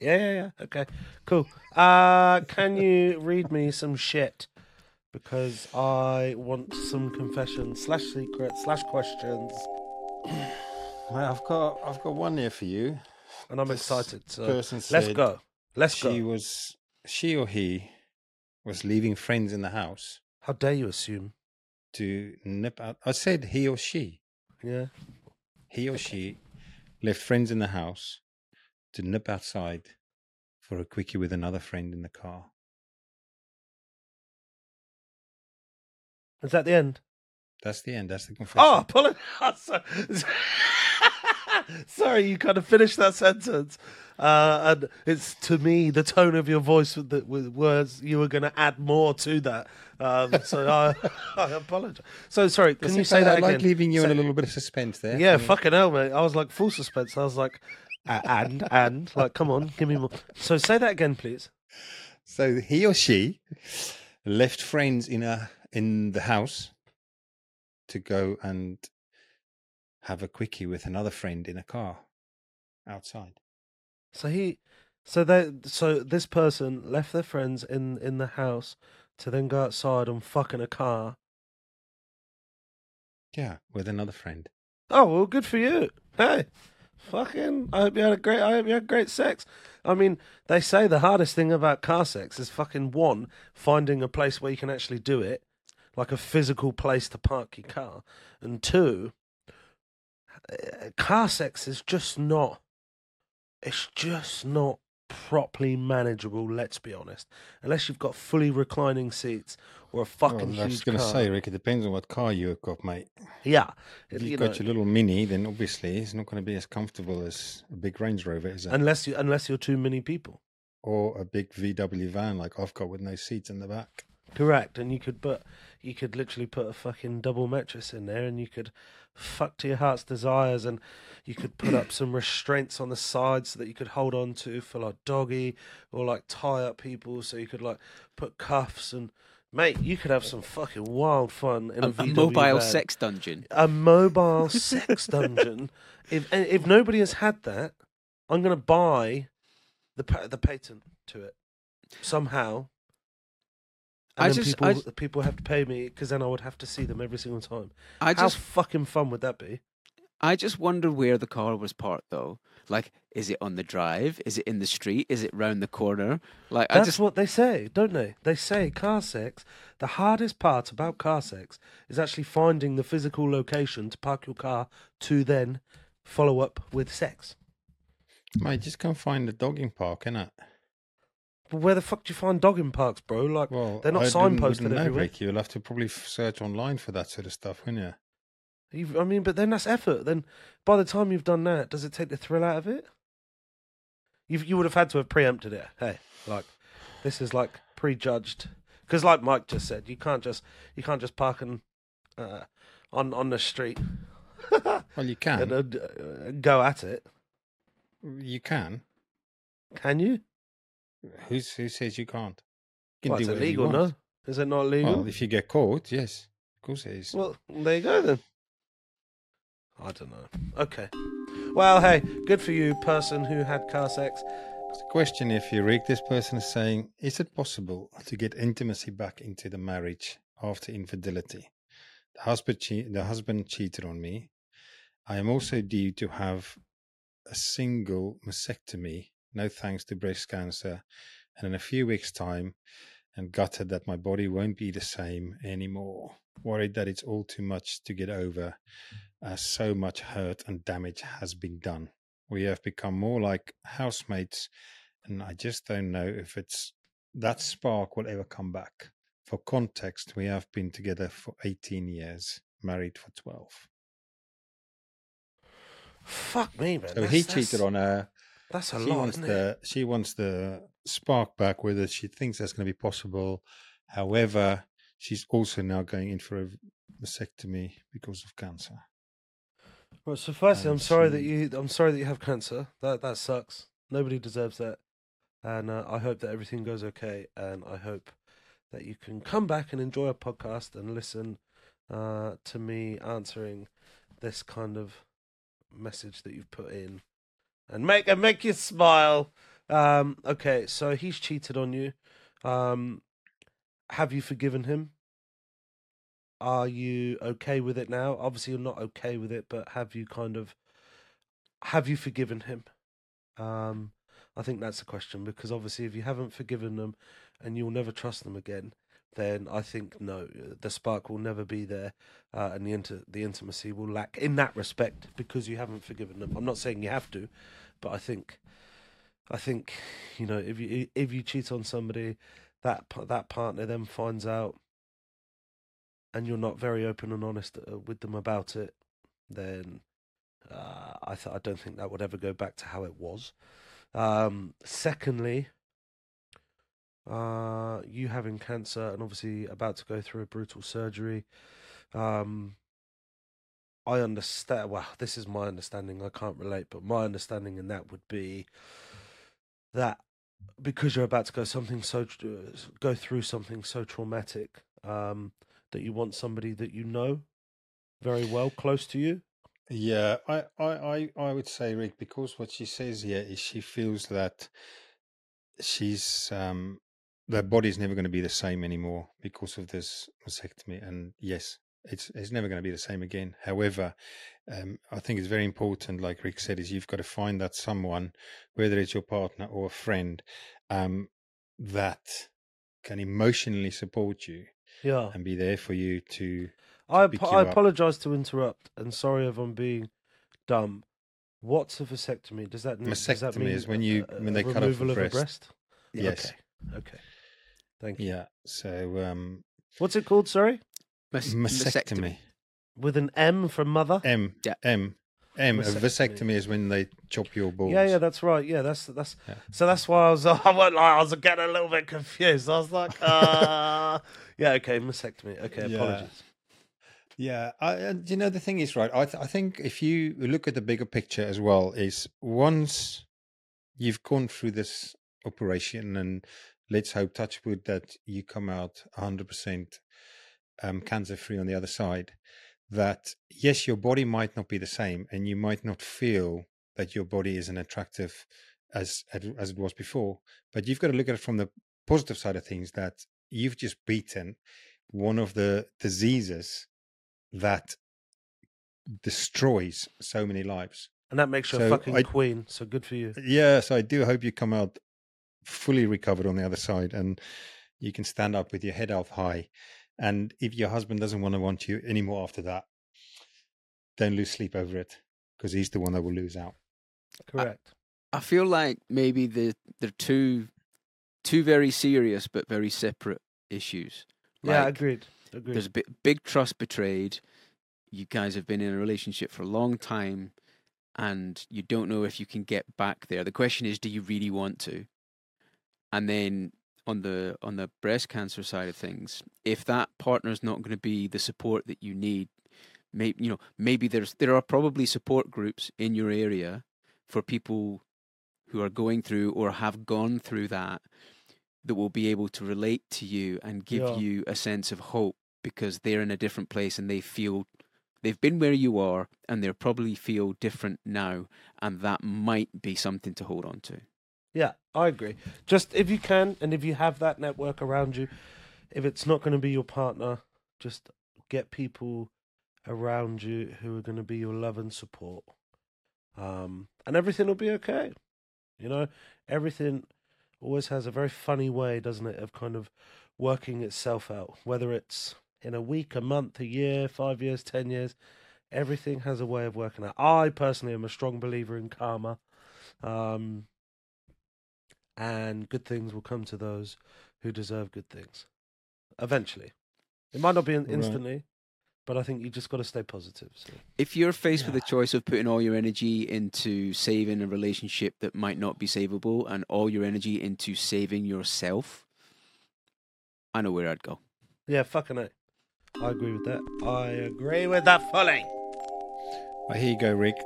yeah, yeah, yeah. Okay, cool. Uh, can you [laughs] read me some shit? Because I want some confessions slash secrets slash questions, [clears throat] Well, I've got I've got one here for you. and I'm This excited. So let's go. Let's she go. was she or he was leaving friends in the house How dare you assume? To nip out. I said he or she. Yeah. He or she left friends in the house to nip outside for a quickie with another friend in the car. Is that the end? That's the end. That's the oh, confession. Oh, pull it. oh, so- Sorry, you kind of finished that sentence, uh, and it's to me the tone of your voice with, the, with words you were going to add more to that. Um, so [laughs] I, I apologize. So sorry, can you say that I like leaving you in a little bit of suspense there. Yeah, I mean, fucking hell, mate. I was like full suspense. I was like, "A- and and like, come on, give me more. So say that again, please. So he or she left friends in a in the house to go and have a quickie with another friend in a car outside. So he, so they, so this person left their friends in in the house to then go outside and fuck in a car. Yeah, with another friend. Oh well, good for you. Hey, fucking. I hope you had a great. I hope you had great sex. I mean, they say the hardest thing about car sex is fucking one finding a place where you can actually do it, like a physical place to park your car, and two, uh, car sex is just not. It's just not properly manageable. Let's be honest. Unless you've got fully reclining seats or a fucking well, I was going to say, Rick, it depends on what car you've got, mate. yeah, If you you've know, got your little Mini, then obviously it's not going to be as comfortable as a big Range Rover, is it? unless you unless you're too many people. or a big VW van like I've got with no seats in the back. Correct, and you could put, you could literally put a fucking double mattress in there, and you could fuck to your heart's desires, and you could put up some restraints on the sides so that you could hold on to for like doggy or like tie up people, so you could like put cuffs and mate, you could have some fucking wild fun in a, A, a mobile van. sex dungeon. a mobile sex [laughs] dungeon. If if nobody has had that, I'm gonna buy the the patent to it somehow. And I then just- people I people have to pay me because then I would have to see them every single time. I How just fucking fun would that be? I just wonder where the car was parked though. Like, is it on the drive? Is it in the street? Is it round the corner? Like, I That's just what they say, don't they? They say car sex. The hardest part about car sex is actually finding the physical location to park your car to then follow up with sex. Mate, just go and find a dogging park, innit? Where the fuck do you find dogging parks, bro? Like Well, they're not I signposted know, everywhere. Rick. You'll have to probably search online for that sort of stuff, wouldn't you? You've, I mean, but then that's effort. Then by the time you've done that, does it take the thrill out of it? You you would have had to have preempted it. Hey, like this is like prejudged because, like Mike just said, you can't just you can't just park and uh, on on the street [laughs] Well, you can. and uh, go at it. You can. Can you? Who's, who says you can't? You Well, do it's illegal, no? Is it not legal? Well, if you get caught, yes, of course it is. Well, there you go then. I don't know. Okay. Well, hey, good for you, person who had car sex. A question if you Rick, this person is saying, is it possible to get intimacy back into the marriage after infidelity? The husband, che- the husband cheated on me. I am also due to have a single mastectomy, no thanks to breast cancer, and in a few weeks' time, and gutted that my body won't be the same anymore. Worried that it's all too much to get over, as so much hurt and damage has been done. We have become more like housemates, and I just don't know if it's that spark will ever come back. For context, we have been together for 18 years, married for 12. Fuck me, man. So That's- he that's- cheated on her. That's a she lot, wants isn't it? the she wants the spark back, whether she thinks that's going to be possible. However, she's also now going in for a mastectomy because of cancer. Well, so firstly, I'm and sorry that you. I'm sorry that you have cancer. That that sucks. Nobody deserves that. And uh, I hope that everything goes okay. And I hope that you can come back and enjoy a podcast and listen uh, to me answering this kind of message that you've put in, and make and make you smile. Um, okay, so he's cheated on you. Um, have you forgiven him? Are you okay with it now? Obviously, you're not okay with it, but have you kind of have you forgiven him? Um, I think that's the question because obviously, if you haven't forgiven them and you'll never trust them again, then I think no, the spark will never be there, uh, and the inter- the intimacy will lack in that respect because you haven't forgiven them. I'm not saying you have to, but I think, I think, you know, if you if you cheat on somebody, that that partner then finds out, and you're not very open and honest uh, with them about it, then uh, I th- I don't think that would ever go back to how it was. Um, secondly, uh, you having cancer and obviously about to go through a brutal surgery. Um, I understand. Well, this is my understanding. I can't relate, but my understanding in that would be that because you're about to go something so go through something so traumatic, um, that you want somebody that you know very well close to you. Yeah, I, I, I, I would say, Rick, because what she says here is she feels that she's um their body's never going to be the same anymore because of this mastectomy. And yes, it's it's never going to be the same again. However, um, I think it's very important, like Rick said, is you've got to find that someone, whether it's your partner or a friend, um, that can emotionally support you Yeah. and be there for you to I, ap- you I up. apologize to interrupt, and sorry if I'm being dumb. What's a vasectomy? Does that, mean- does that mean is when you- a- when they cut off of breast. a breast? yes, Okay. Okay. Thank you. yeah. So um, What's it called? Sorry, Mas- mastectomy. with an M for mother. M. Yeah. M. M. A Vasectomy. vasectomy is when they chop your balls. Yeah, yeah, that's right. Yeah, that's that's. Yeah. So that's why I was. [laughs] I won't lie. I was getting a little bit confused. I was like, uh [laughs] yeah, okay, mastectomy. Okay, Yeah. apologies. Yeah, I, and you know the thing is right. I th- I think if you look at the bigger picture as well, is once you've gone through this operation, and let's hope, touch wood, that you come out hundred percent um, cancer free on the other side. That yes, your body might not be the same, and you might not feel that your body isn't attractive as as it was before. But you've got to look at it from the positive side of things. That you've just beaten one of the diseases that destroys so many lives. And that makes you a fucking I- queen. So good for you. Yes, I do hope you come out fully recovered on the other side and you can stand up with your head held high. And if your husband doesn't want to want you anymore after that, don't lose sleep over it because he's the one that will lose out. Correct. I feel like maybe the they're too two very serious but very separate issues. yeah, Like, agreed. Agreed. There's a bit, big trust betrayed. You guys have been in a relationship for a long time, and you don't know if you can get back there. The question is, do you really want to? And then on the on the breast cancer side of things, if that partner is not going to be the support that you need, maybe you know maybe there's there are probably support groups in your area for people who are going through or have gone through that that will be able to relate to you and give Yeah. you a sense of hope because they're in a different place and they feel they've been where you are and they probably feel different now and that might be something to hold on to. Yeah, I agree. Just if you can, and if you have that network around you, if it's not going to be your partner, just get people around you who are going to be your love and support, um, and everything will be okay. You know, everything always has a very funny way, doesn't it, of kind of working itself out. Whether it's in a week, a month, a year, five years, ten years, everything has a way of working out. I personally am a strong believer in karma. Um, and good things will come to those who deserve good things. Eventually, it might not be in- Right. instantly, but I think you just got to stay positive. So. If you're faced with the choice of putting all your energy into saving a relationship that might not be savable and all your energy into saving yourself, I know where I'd go. Yeah, fucking it. I agree with that. I agree with that fully. Well, here you go, Rick.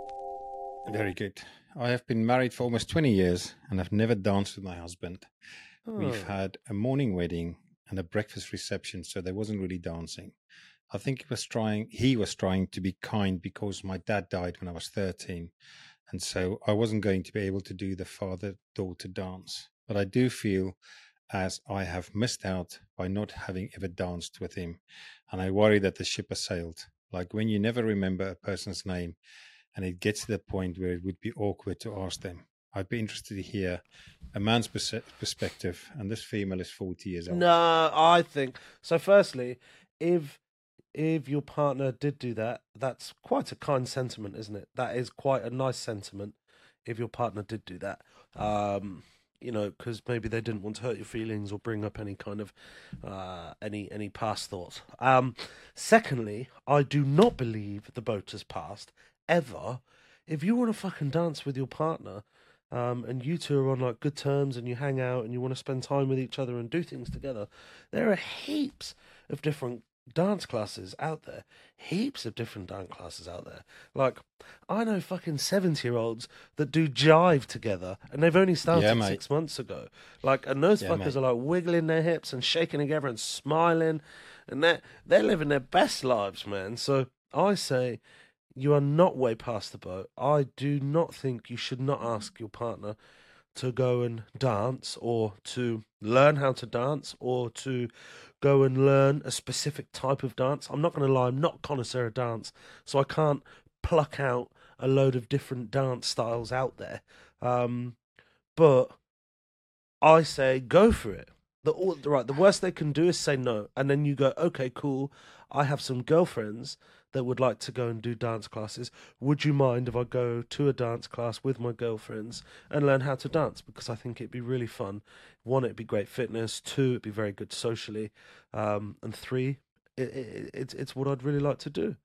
Very good. I have been married for almost 20 years and I've never danced with my husband. We've Oh. had a morning wedding and a breakfast reception, so there wasn't really dancing. I think he was trying he was trying to be kind because my dad died when I was 13. And so I wasn't going to be able to do the father daughter dance. But I do feel as I have missed out by not having ever danced with him. And I worry that the ship has sailed. Like when you never remember a person's name and it gets to the point where it would be awkward to ask them. I'd be interested to hear a man's perse- perspective, and this female is 40 years old. No, I think so. Firstly, if if your partner did do that, that's quite a kind sentiment, isn't it? That is quite a nice sentiment. If your partner did do that, um, you know, because maybe they didn't want to hurt your feelings or bring up any kind of uh, any any past thoughts. Um, secondly, I do not believe the boat has passed ever. If you want to fucking dance with your partner, um, and you two are on like good terms and you hang out and you want to spend time with each other and do things together, there are heaps of different dance classes out there. Heaps of different dance classes out there. Like, I know fucking 70 year olds that do jive together and they've only started Yeah, six months ago. Like, and those Yeah, fuckers mate. are like wiggling their hips and shaking together and smiling and they're, they're living their best lives, man. So I say, you are not way past the boat. I do not think you should not ask your partner to go and dance or to learn how to dance or to go and learn a specific type of dance. I'm not going to lie, I'm not connoisseur of dance, so I can't pluck out a load of different dance styles out there. Um, but I say go for it. The right, the worst they can do is say no, and then you go, okay, cool. I have some girlfriends that would like to go and do dance classes. Would you mind if I go to a dance class with my girlfriends and learn how to dance? Because I think it'd be really fun. One, it'd be great fitness. Two, it'd be very good socially. Um, and three, it, it, it's it's what I'd really like to do,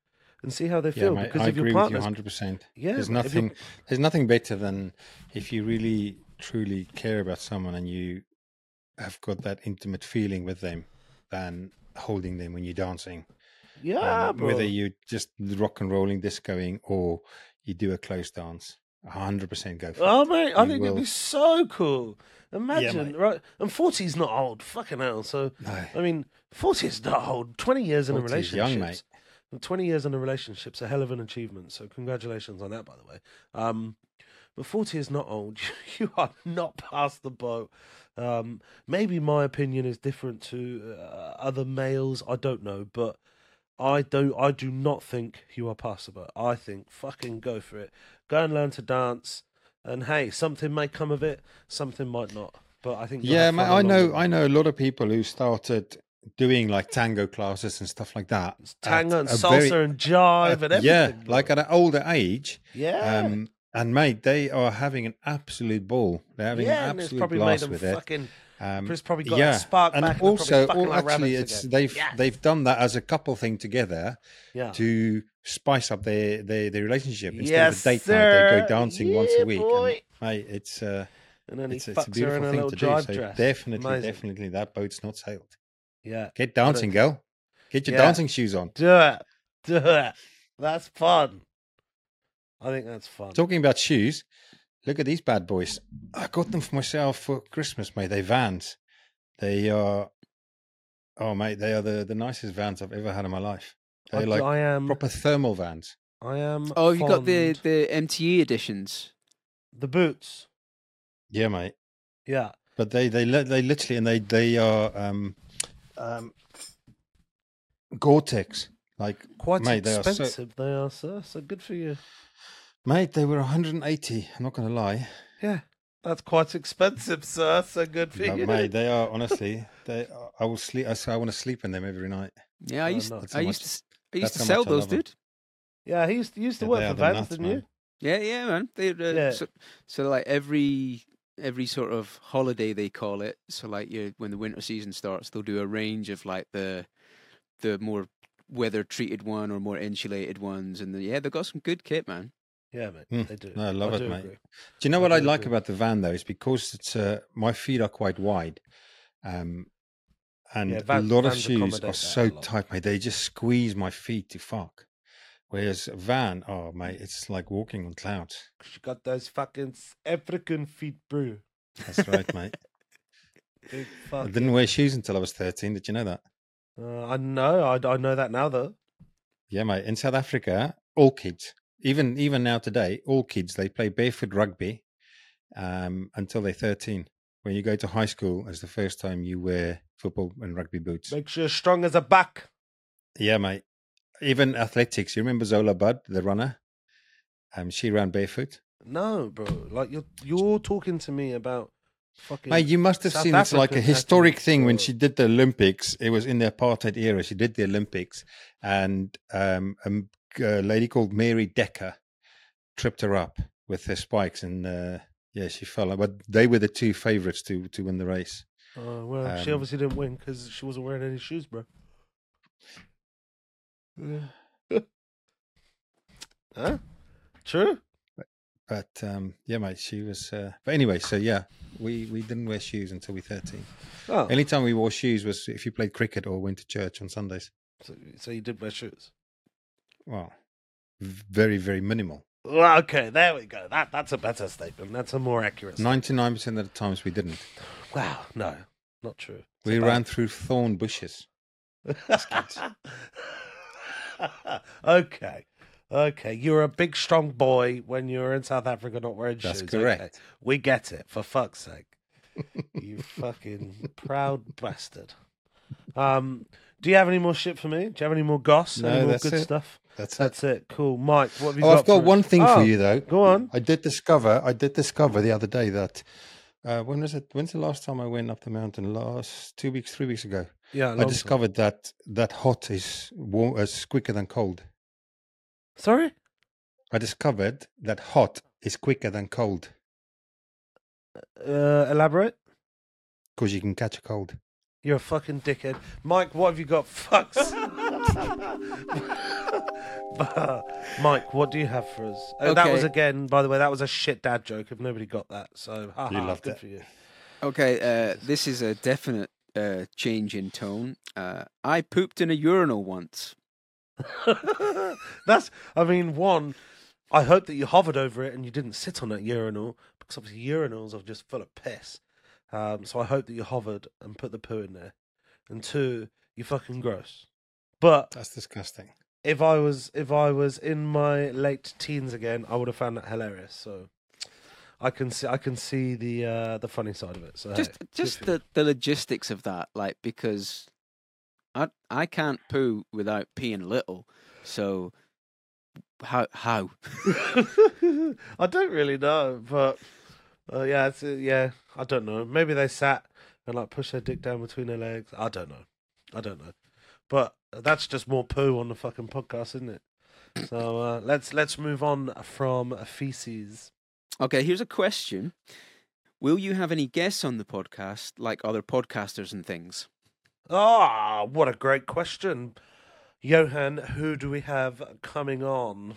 and see how they Yeah, feel. mate, because I if your agree with you 100. percent Yeah, there's mate, if you're- nothing. There's nothing better than if you really truly care about someone and you have got that intimate feeling with them, than holding them when you're dancing. Yeah, Um, bro. whether you just rock and rolling, discoing, or you do a close dance, 100 percent go for Oh it. Oh mate, I You think it'd be so cool. Imagine, mate. right? And forty is not old, fucking hell. So No. I mean, forty is not old. Twenty years in a relationship, young, mate. Twenty years in a relationship's a hell of an achievement. So congratulations on that, by the way. Um, but forty is not old. [laughs] You are not past the boat. Um, maybe my opinion is different to uh, other males. I don't know, but I don't. I do not think you are passable. I think fucking go for it. Go and learn to dance. And hey, something may come of it. Something might not. But I think Yeah, fun I know. I know a lot of people who started doing like tango classes and stuff like that. tango at and salsa very- and jive and everything. Yeah, like at an older age. yeah. Um, And mate, they are having an absolute ball. They're having yeah, an it's absolute probably made blast them with it. fucking. Um, It's probably got yeah, that spark and back. and also, fucking all, actually, it's again. they've Yes. they've done that as a couple thing together yeah. to spice up their their, their relationship instead Yes, of a date night. They go dancing once a week. boy. And, mate, it's uh, and then it's, it's a fucks in beautiful a thing little to do. drive So dress. definitely, Amazing. definitely, that boat's not sailed. Yeah. Get dancing, girl. Get your Yeah. dancing shoes on. Do it. Do it. That's fun. I think that's fun. Talking about shoes, look at these bad boys. I got them for myself for Christmas, mate. They Vans. They are, oh mate, they are the, the nicest Vans I've ever had in my life. I, They're like I am. proper thermal Vans. I am. Oh, you got the the MTE editions. the boots. Yeah, mate. Yeah. But they they they literally and they they are um um Gore-Tex. Like Quite Mate, they are so- expensive. They are, sir. So good for you. Mate, they were 180. I'm not going to lie. Yeah. That's quite expensive, sir. So good for But you. mate, they are [laughs] honestly. They I will sleep. I say I want to sleep in them every night. Yeah, I Oh, used no. I used much- to s- I used to sell those, love 'em. dude. Yeah, he used, he used to Yeah, work for the Vans, didn't man. you? Yeah, yeah, man. They uh, Yeah. so, so like every every sort of holiday they call it. So like you when the winter season starts, they'll do a range of like the the more weather treated one or more insulated ones, and the, yeah, they've got some good kit, man. Yeah, mate. Mm. They do. No, I love it, do mate. agree. Do you know I what I like agree. about the van though? Is because it's uh, my feet are quite wide, um, and Yeah, van- a lot of shoes are so tight, mate. They just squeeze my feet to fuck. Whereas a van, oh mate, it's like walking on clouds. She got those fucking African feet, bro. That's right, [laughs] mate. I didn't wear shoes until I was thirteen. Did you know that? Uh, I know. I, I know that now, though. Yeah, mate. In South Africa, all kids, even even now today, all kids they play barefoot rugby um, until they're thirteen. When you go to high school, it's the first time you wear football and rugby boots. Make sure you're strong as a buck. Yeah, mate. Even athletics. You remember Zola Budd, the runner? Um, she ran barefoot. No, bro. Like you're you're talking to me about fucking. Mate, you must have South seen it's like a historic thing when she did the Olympics. It was in the apartheid era. She did the Olympics, and um, a m- a lady called Mary Decker tripped her up with her spikes, and uh, yeah, she fell. But they were the two favourites to to win the race. Oh well, she um, obviously didn't win because she wasn't wearing any shoes, bro. [laughs] huh? True. But um, yeah, mate, she was. Uh, but anyway, so yeah, we we didn't wear shoes until we were thirteen. Oh, Any time we wore shoes was if you played cricket or went to church on Sundays. so, so you did wear shoes. Well, very very minimal. Well, okay, there we go. That that's a better statement. That's a more accurate. Ninety nine percent of the times we didn't. Wow, no, not true. It's We about- ran through thorn bushes. [laughs] okay, okay. You're a big, strong boy when you're in South Africa, not wearing That's shoes. correct. Okay. We get it. For fuck's sake, you fucking proud bastard. Um, do you have any more shit for me? Do you have any more goss? No, any more that's good it. stuff? That's it. That's it. Cool, Mike. What have you Oh, got? I've got for one us? thing Oh, for you though. Go on. I did discover. I did discover the other day that. Uh, when was it? When's the last time I went up the mountain? Last two weeks, three weeks ago. Yeah, I long discovered that that hot is warm, is quicker than cold. Sorry. I discovered that hot is quicker than cold Uh, elaborate. because you can catch a cold. You're a fucking dickhead. Mike, what have you got? [laughs] Fucks. [laughs] [laughs] Mike, what do you have for us? Uh, That was again, by the way, that was a shit dad joke if nobody got that. So, [laughs] haha, You loved good it. for you. Okay, uh, this is a definite uh, change in tone. Uh, I pooped in a urinal once. [laughs] That's, I mean, one, I hope that you hovered over it and you didn't sit on that urinal because obviously urinals are just full of piss. Um, so I hope that you hovered and put the poo in there. And two, you're fucking gross. But That's disgusting. If I was if I was in my late teens again, I would have found that hilarious. So I can see I can see the uh, the funny side of it. So Just, hey, just the, the logistics of that, like because I I can't poo without peeing a little. So how how? [laughs] I don't really know, but uh, yeah, it's, uh, yeah, I don't know. Maybe they sat and like pushed their dick down between their legs. I don't know. I don't know. But that's just more poo on the fucking podcast, isn't it? So uh, let's let's move on from feces. Okay, here's a question. Will you have any guests on the podcast, like other podcasters and things? Ah, what a great question, Johan. Who do we have coming on?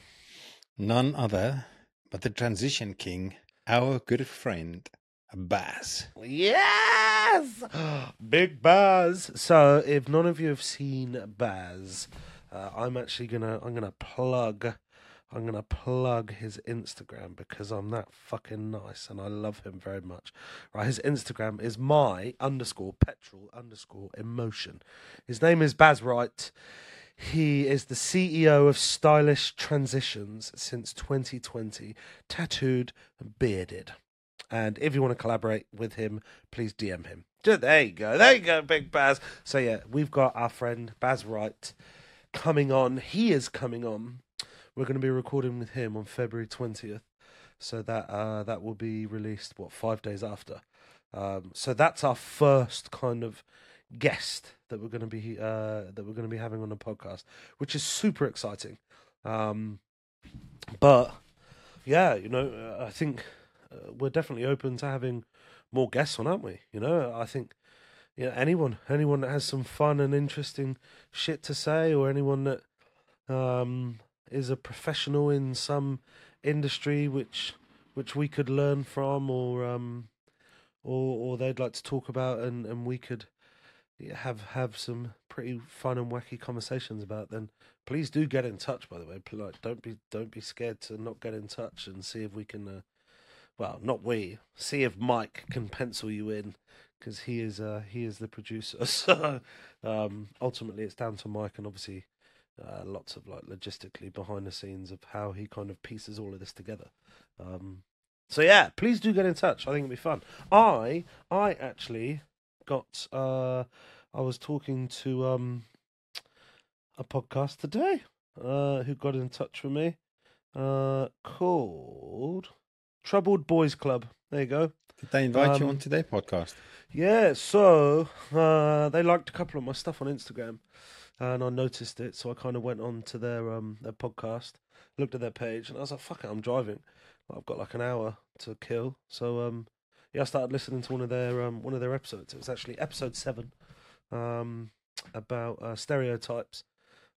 None other but the transition king, our good friend, Baz. Yes, [gasps] Big Baz. So, if none of you have seen Baz, uh, I'm actually gonna I'm gonna plug I'm gonna plug his Instagram because I'm that fucking nice and I love him very much. Right, his Instagram is my underscore petrol underscore emotion. His name is Baz Wright. He is the CEO of Stylish Transitions since 2020, tattooed and bearded. And if you want to collaborate with him, please DM him. There you go. There you go, Big Baz. So, yeah, we've got our friend Baz Wright coming on. He is coming on. We're going to be recording with him on February 20th. So that uh, that will be released, what, five days after. Um, so that's our first kind of guest that we're going to be uh, that we're going to be having on the podcast, which is super exciting. Um, but yeah, you know, uh, I think we're definitely open to having more guests on, aren't we? You know, I think you know anyone anyone that has some fun and interesting shit to say, or anyone that um, is a professional in some industry which which we could learn from, or um, or or they'd like to talk about, and and we could have have some pretty fun and wacky conversations about, then please do get in touch. By the way, like, don't be don't be scared to not get in touch and see if we can. Uh, well, not we. See if Mike can pencil you in because he is uh, he is the producer. [laughs] So um, ultimately, it's down to Mike, and obviously, uh, lots of like logistically behind the scenes of how he kind of pieces all of this together. Um, so yeah, please do get in touch. I think it'll be fun. I I actually got uh I was talking to um a podcast today uh who got in touch with me uh called Troubled Boys Club. There you go. Did they invite you Um, onto their podcast? Yeah, so uh, they liked a couple of my stuff on Instagram, and I noticed it. So I kind of went on to their um their podcast, looked at their page, and I was like, "Fuck it, I'm driving. I've got like an hour to kill." So um, yeah, I started listening to one of their um one of their episodes. It was actually episode seven, um, about uh, stereotypes.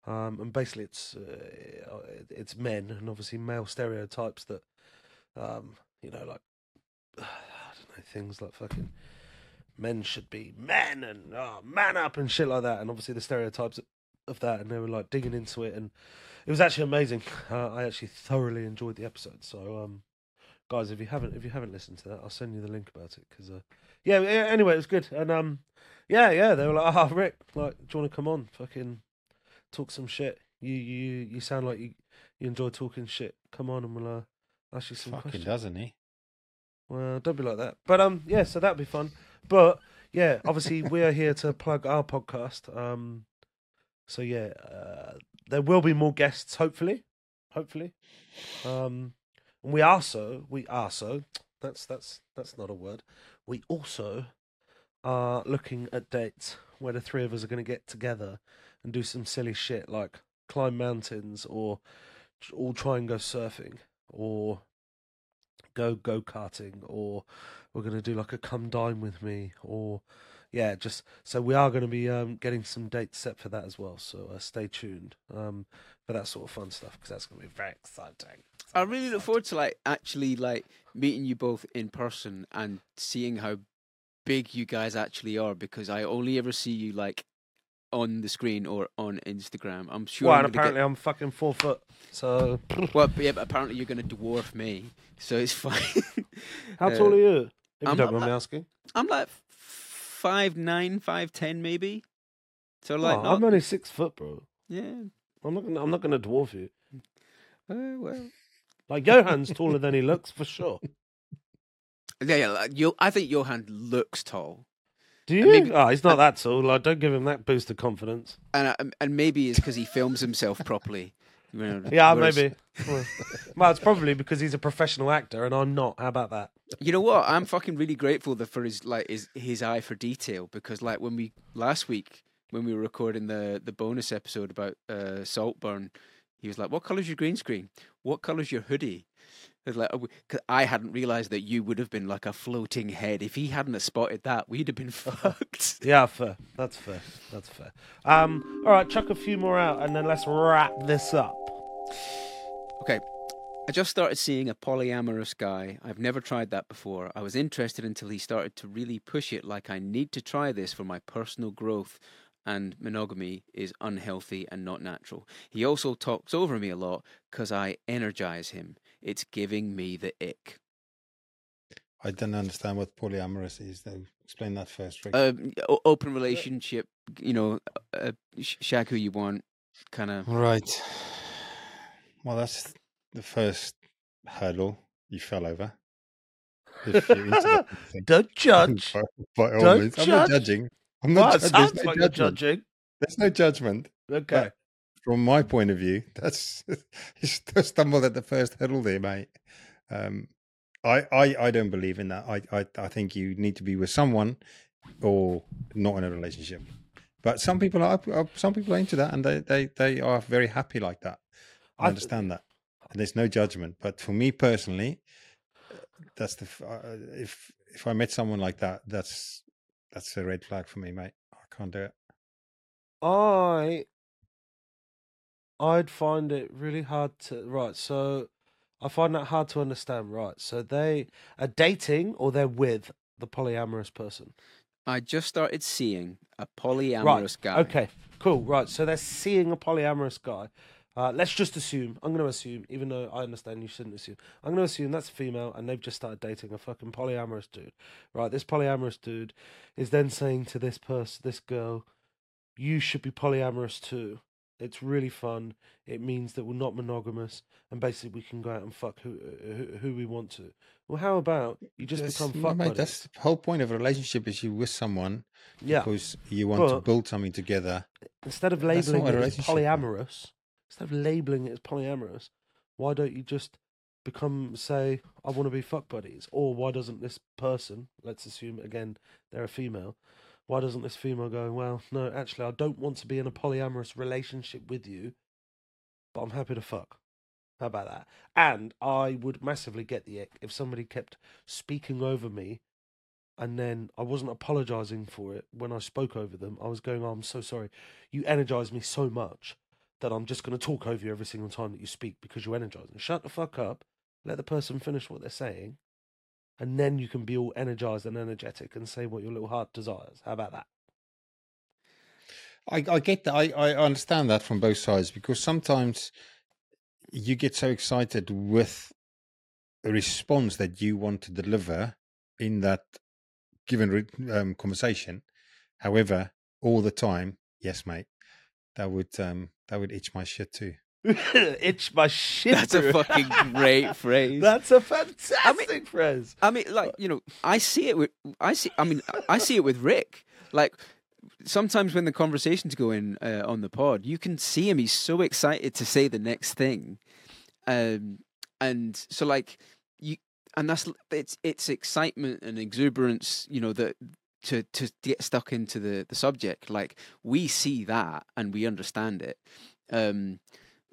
Um, and basically, it's uh, it's men and obviously male stereotypes that, um, you know, like [sighs] I don't know things like fucking men should be men and oh, man up and shit like that, and obviously the stereotypes of that, and they were like digging into it, and it was actually amazing. [laughs] Uh, I actually thoroughly enjoyed the episode. So, um, guys, if you haven't if you haven't listened to that, I'll send you the link about it because, uh, yeah, yeah. Anyway, it was good, and um, yeah, yeah, they were like, [laughs] ah, Rick, like, do you want to come on, fucking talk some shit? You you you sound like you you enjoy talking shit. Come on, and we'll uh, you some Fucking doesn't he? Well, don't be like that. But um, yeah, so that'd be fun. But yeah, obviously we are here to plug our podcast. Um, so yeah, uh, there will be more guests, hopefully, hopefully. Um, and we are so we also, that's that's that's not a word. We also are looking at dates where the three of us are going to get together and do some silly shit like climb mountains or all try and go surfing or go go karting or we're going to do like a come dine with me or yeah just so we are going to be um, getting some dates set for that as well so uh, stay tuned um, for that sort of fun stuff because that's going to be very exciting. I really look forward to like actually like meeting you both in person and seeing how big you guys actually are because I only ever see you like on the screen or on Instagram. I'm sure. well I'm and apparently i'm fucking four foot so [laughs] Well, yeah, but apparently you're going to dwarf me, so it's fine. [laughs] how Uh, tall are you if I'm- you don't mind I'm- me asking I'm like five nine, five ten, maybe. So like, Oh, not, i'm only six foot bro yeah. i'm not gonna i'm not gonna dwarf you Uh, [laughs] well, like johan's taller than he looks for sure yeah, yeah. Like, I think Johan looks tall, do you? Maybe- oh he's not that tall like don't give him that boost of confidence. And I, and maybe it's because he films himself properly. [laughs] You know, yeah whereas- maybe. Well, [laughs] well it's probably because he's a professional actor and i'm not. How about that? You know what? I'm fucking really grateful for his like his his eye for detail because like when we last week when we were recording the the bonus episode about uh, Saltburn, He was like, "What color's your green screen? What color's your hoodie?" I like, "Oh, 'cause I hadn't realised that you would have been like a floating head. If he hadn't spotted that, we'd have been [laughs] fucked. Yeah, fair. That's fair. That's fair. Um, all right, chuck a few more out, and then let's wrap this up. Okay. I just started seeing a polyamorous guy. I've never tried that before. I was interested until he started to really push it like I need to try this for my personal growth and monogamy is unhealthy and not natural. He also talks over me a lot because I energize him. It's giving me the ick. I don't understand what polyamorous is, though. Explain that first, Rick. O- open relationship, you know, uh, sh- shag who you want, kind of. right. Well, that's the first hurdle you fell over. If you're into that kind of thing. [laughs] Don't [laughs] judge. by, by all Don't means. I'm not judging. I'm not it judging. sounds There's no like you're judgment. judging. There's no judgment. Okay. From my point of view, that's [laughs] you stumbled at the first hurdle there, mate. Um, I, I, I don't believe in that. I, I, I think you need to be with someone or not in a relationship. But some people are, are some people are into that, and they, they, they are very happy like that. I I- understand that, and there's no judgment. But for me personally, that's the uh, if if I met someone like that, that's that's a red flag for me, mate. I can't do it. I I'd find it really hard to right. So I find that hard to understand. Right. So they are dating or they're with the polyamorous person. I just started seeing a polyamorous guy. Okay. Cool. Right. So they're seeing a polyamorous guy. Uh, let's just assume. I'm going to assume, even though I understand you shouldn't assume. I'm going to assume that's a female, and they've just started dating a fucking polyamorous dude. Right. This polyamorous dude is then saying to this person, this girl, "You should be polyamorous too. It's really fun. It means that we're not monogamous, and basically we can go out and fuck who who, who we want to. Well, how about you just That's- become fuck mate, buddies? That's the whole point of a relationship is you with someone Yeah. because you want to build something together. instead of labeling it as relationship, mate. polyamorous, instead of labeling it as polyamorous, why don't you just become say I want to be fuck buddies? Or why doesn't this person, let's assume again they're a female, why doesn't this female go, well, no, actually I don't want to be in a polyamorous relationship with you, but I'm happy to fuck. How about that? And I would massively get the ick if somebody kept speaking over me and then I wasn't apologizing for it when I spoke over them. I was going, oh, I'm so sorry. You energize me so much that I'm just going to talk over you every single time that you speak because you energize me. Shut the fuck up. Let the person finish what they're saying. And then you can be all energized and energetic and say what your little heart desires. How about that? I, I get that. I, I understand that from both sides because sometimes you get so excited with a response that you want to deliver in that given um, conversation. However, all the time, yes, mate, that would um, that would itch my shit too. [laughs] Itch my shit. That's a fucking great [laughs] phrase. That's a fantastic phrase. I mean, like you know, I see it with I see. I mean, I see it with Rick. Like sometimes when the conversation's going uh, on the pod, you can see him. He's so excited to say the next thing, um, and so like you, and that's it's it's excitement and exuberance. You know that to to get stuck into the the subject. Like we see that and we understand it. Um,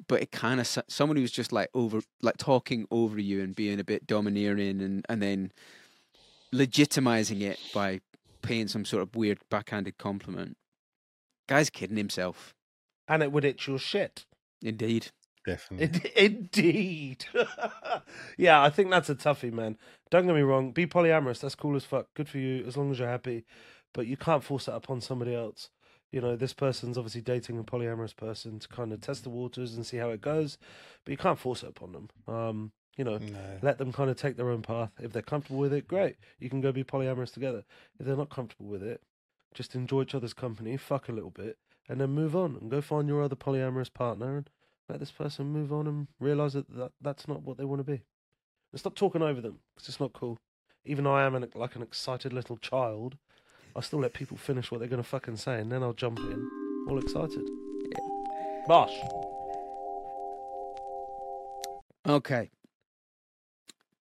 but it kind of someone who's just like over like talking over you and being a bit domineering and and then legitimizing it by paying some sort of weird backhanded compliment guy's kidding himself And it would itch your shit. indeed Definitely. In- Indeed. [laughs] yeah, I think that's a toughie, man. Don't get me wrong. Be polyamorous. That's cool as fuck. Good for you, as long as you're happy. But you can't force that upon somebody else. You know, this person's obviously dating a polyamorous person to kind of test the waters and see how it goes. But you can't force it upon them. Um, you know, No. let them kind of take their own path. If they're comfortable with it, great. You can go be polyamorous together. If they're not comfortable with it, just enjoy each other's company, fuck a little bit, and then move on and go find your other polyamorous partner and let this person move on and realize that, that that's not what they want to be. And stop talking over them because it's not cool. Even though I am an, like an excited little child, I still let people finish what they're going to fucking say and then I'll jump in all excited. Bosh. okay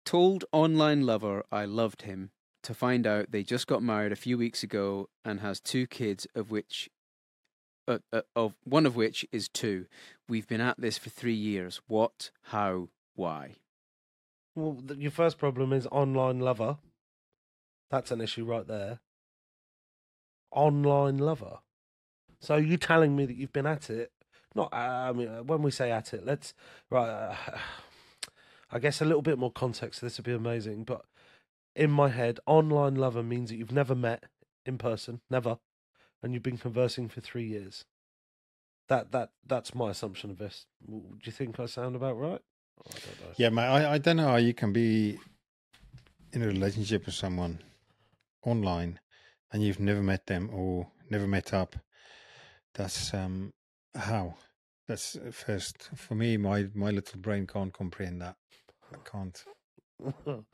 told online lover i loved him to find out they just got married a few weeks ago and has two kids of which uh, of one of which is two. We've been at this for three years. What? How? Why? Well, th- your first problem is online lover. That's an issue right there. Online lover. So you telling me that you've been at it? Not. Uh, I mean, uh, when we say at it, let's right. Uh, [sighs] I guess a little bit more context. This would be amazing. But in my head, online lover means that you've never met in person, never, and you've been conversing for three years. That that that's my assumption of this. Do you think I sound about right? I. Yeah, mate. I, I don't know how you can be in a relationship with someone online and you've never met them or never met up. That's um how. That's uh, first for me. My my little brain can't comprehend that. I can't. [laughs]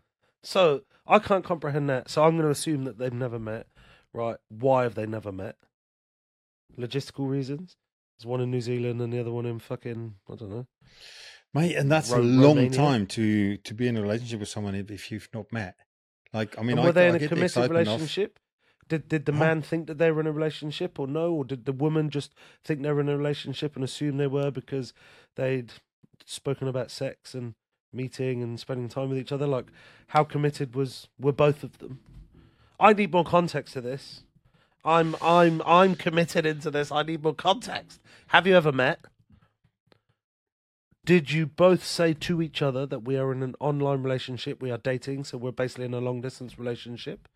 so I can't comprehend that. So I'm going to assume that they've never met. Right? Why have they never met? Logistical reasons. There's one in New Zealand and the other one in fucking I don't know. Mate, and that's Ro- a long Romania? time to to be in a relationship with someone if, you've not met. Like, I mean, and I, were they I in a committed relationship? Did did the man think that they were in a relationship or no? Or did the woman just think they were in a relationship and assume they were because they'd spoken about sex and meeting and spending time with each other? Like, how committed was were both of them? I need more context to this. I'm I'm I'm committed into this. I need more context. Have you ever met? Did you both say to each other that we are in an online relationship, we are dating, so we're basically in a long distance relationship?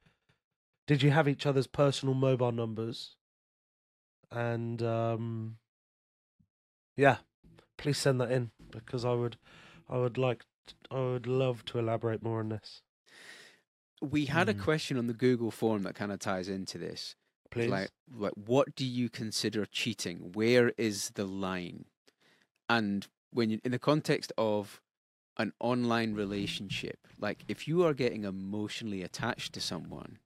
Did you have each other's personal mobile numbers? And um yeah, please send that in because I would I would like I would love to elaborate more on this. We had a Hmm. question on the Google form that kind of ties into this. Please. Like, like, what do you consider cheating? Where is the line? And when you, in the context of an online relationship, like if you are getting emotionally attached to someone,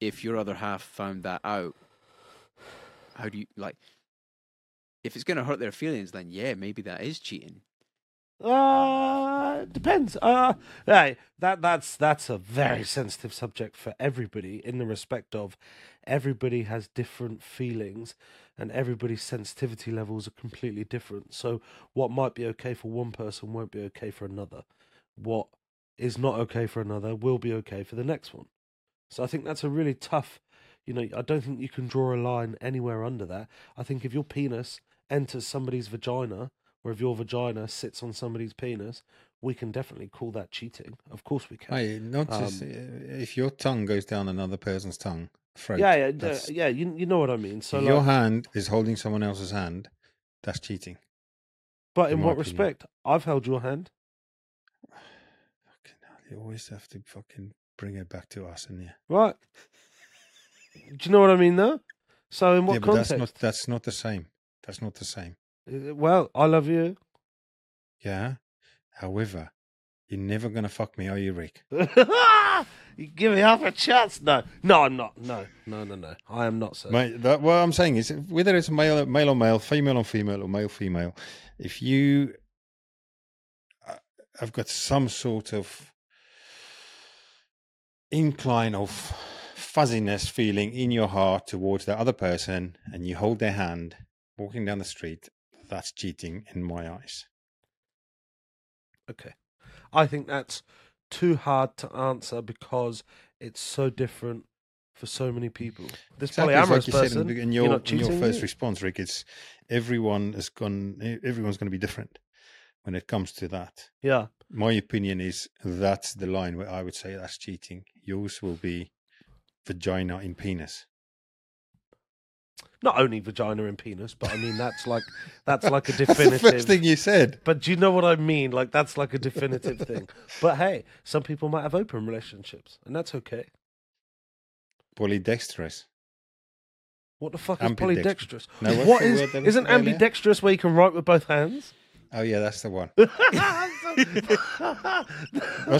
if your other half found that out, how do you like? If it's going to hurt their feelings, then yeah, maybe that is cheating. Uh depends. Uh hey, that that's that's a very sensitive subject for everybody in the respect of everybody has different feelings and everybody's sensitivity levels are completely different. So what might be okay for one person won't be okay for another. What is not okay for another will be okay for the next one. So I think that's a really tough you know, I don't think you can draw a line anywhere under that. I think if your penis enters somebody's vagina or if your vagina sits on somebody's penis, we can definitely call that cheating. Of course we can. Mate, not Um, uh, if your tongue goes down another person's tongue throat. yeah, yeah, yeah, yeah. You you know what I mean. So, if your like, hand is holding someone else's hand, that's cheating. but in in what opinion. respect? I've held your hand. Fucking hell, you always have to fucking bring it back to us, and yeah. Right. Do you know what I mean, though? So, in what yeah, context? that's not that's not the same. That's not the same. Well, I love you. Yeah. However, you're never gonna fuck me, are you, Rick? [laughs] you give me half a chance. No, no, I'm not. No, no, no, no. I am not, sir. Mate, that, what I'm saying is, whether it's male, male or male, female or female, or male female, if you uh, have got some sort of incline of fuzziness feeling in your heart towards the other person, and you hold their hand walking down the street, that's cheating in my eyes. Okay. I think that's too hard to answer because it's so different for so many people. This Exactly, polyamorous like person, in, in you're your in your first you? response, Rick. It's everyone is gone. Everyone's going to be different when it comes to that. yeah. My opinion is that's the line where I would say that's cheating. Yours will be vagina in penis. Not only vagina and penis, but I mean that's like that's like a [laughs] That's the definitive. first thing you said. But do you know what I mean? Like that's like a definitive thing. But hey, some people might have open relationships, and that's okay. Polydextrous. What the fuck is Ambidextrous. polydextrous? No, what's what the is word that we isn't said earlier? ambidextrous where you can write with both hands? Oh yeah, that's the one. [laughs] What's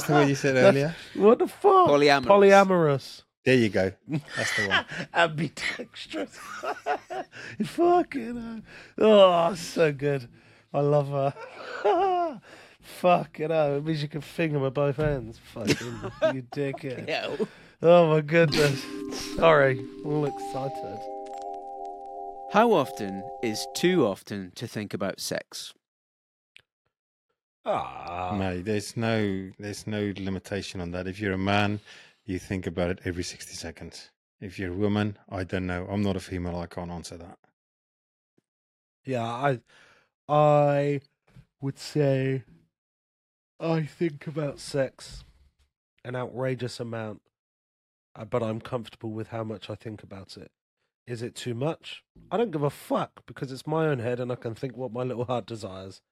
the word you said earlier? What the fuck? Polyamorous. Polyamorous. There you go. That's the one. [laughs] ambidextrous. [laughs] Fucking hell. Oh, so good. I love her. [laughs] Fucking hell. It means you can finger with both hands. Fucking you dickhead. Yeah. Oh my goodness. Sorry. All excited. How often is too often to think about sex? Ah, Mate, there's no there's no limitation on that. If you're a man, you think about it every sixty seconds. If you're a woman, I don't know. I'm not a female. I can't answer that. yeah. I, I would say, I think about sex an outrageous amount, uh, but I'm comfortable with how much I think about it. Is it too much? I don't give a fuck because it's my own head and I can think what my little heart desires.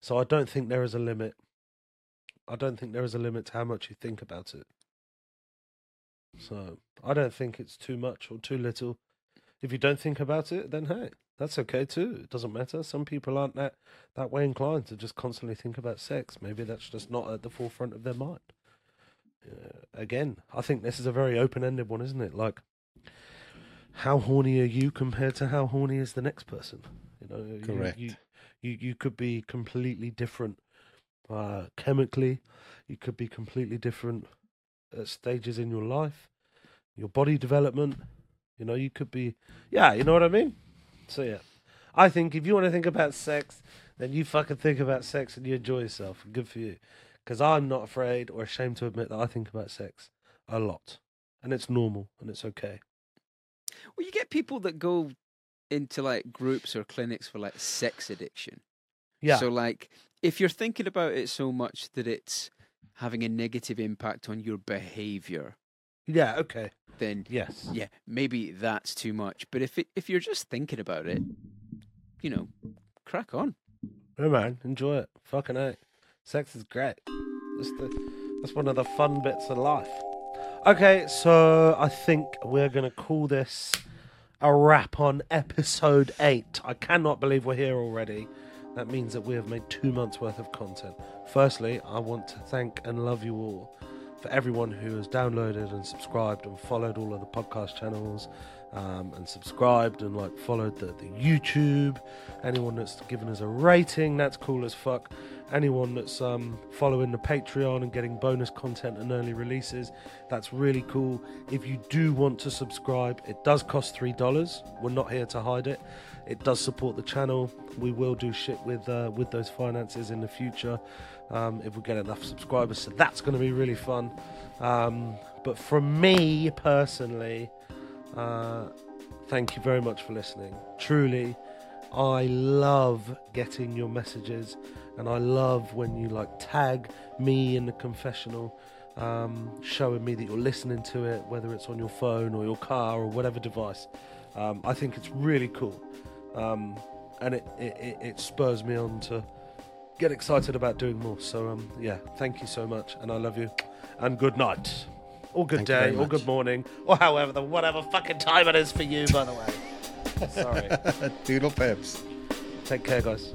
So I don't think there is a limit. I don't think there is a limit to how much you think about it. So I don't think it's too much or too little. If you don't think about it, then hey, that's okay too. It doesn't matter. Some people aren't that that way inclined to just constantly think about sex. Maybe that's just not at the forefront of their mind. Uh, again, I think this is a very open-ended one, isn't it? Like, how horny are you compared to how horny is the next person? You know, you- Correct. You, you, you could be completely different uh, chemically. You could be completely different at stages in your life, your body development. You know, you could be, yeah, you know what I mean? So, yeah. I think if you want to think about sex, then you fucking think about sex and you enjoy yourself. Good for you. Because I'm not afraid or ashamed to admit that I think about sex a lot. And it's normal and it's okay. Well, you get people that go into like groups or clinics for like sex addiction. Yeah. So, like, if you're thinking about it so much that it's having a negative impact on your behavior, yeah, okay. then Yes. yeah, maybe that's too much. But if it, if you're just thinking about it, you know, crack on. Yeah, man, enjoy it. Fucking A. Sex is great. That's the that's one of the fun bits of life. Okay, so I think we're gonna call this a wrap on episode eight. I cannot believe we're here already. That means that we have made two months worth of content. Firstly, I want to thank and love you all for everyone who has downloaded and subscribed and followed all of the podcast channels um, and subscribed and like followed the, the YouTube. Anyone that's given us a rating, that's cool as fuck. Anyone that's um, following the Patreon and getting bonus content and early releases, that's really cool. If you do want to subscribe, it does cost three dollars. We're not here to hide it. It does support the channel. We will do shit with uh, with those finances in the future um, if we get enough subscribers. So that's going to be really fun. Um, but from me personally, uh, thank you very much for listening. Truly, I love getting your messages, and I love when you like tag me in the confessional, um, showing me that you're listening to it, whether it's on your phone or your car or whatever device. Um, I think it's really cool, um, and it, it, it, spurs me on to get excited about doing more. So um, yeah, thank you so much, and I love you, and good night, or good Thank day, or good morning, or however the whatever fucking time it is for you. By the way, [laughs] sorry. Doodle pips. Take care, guys.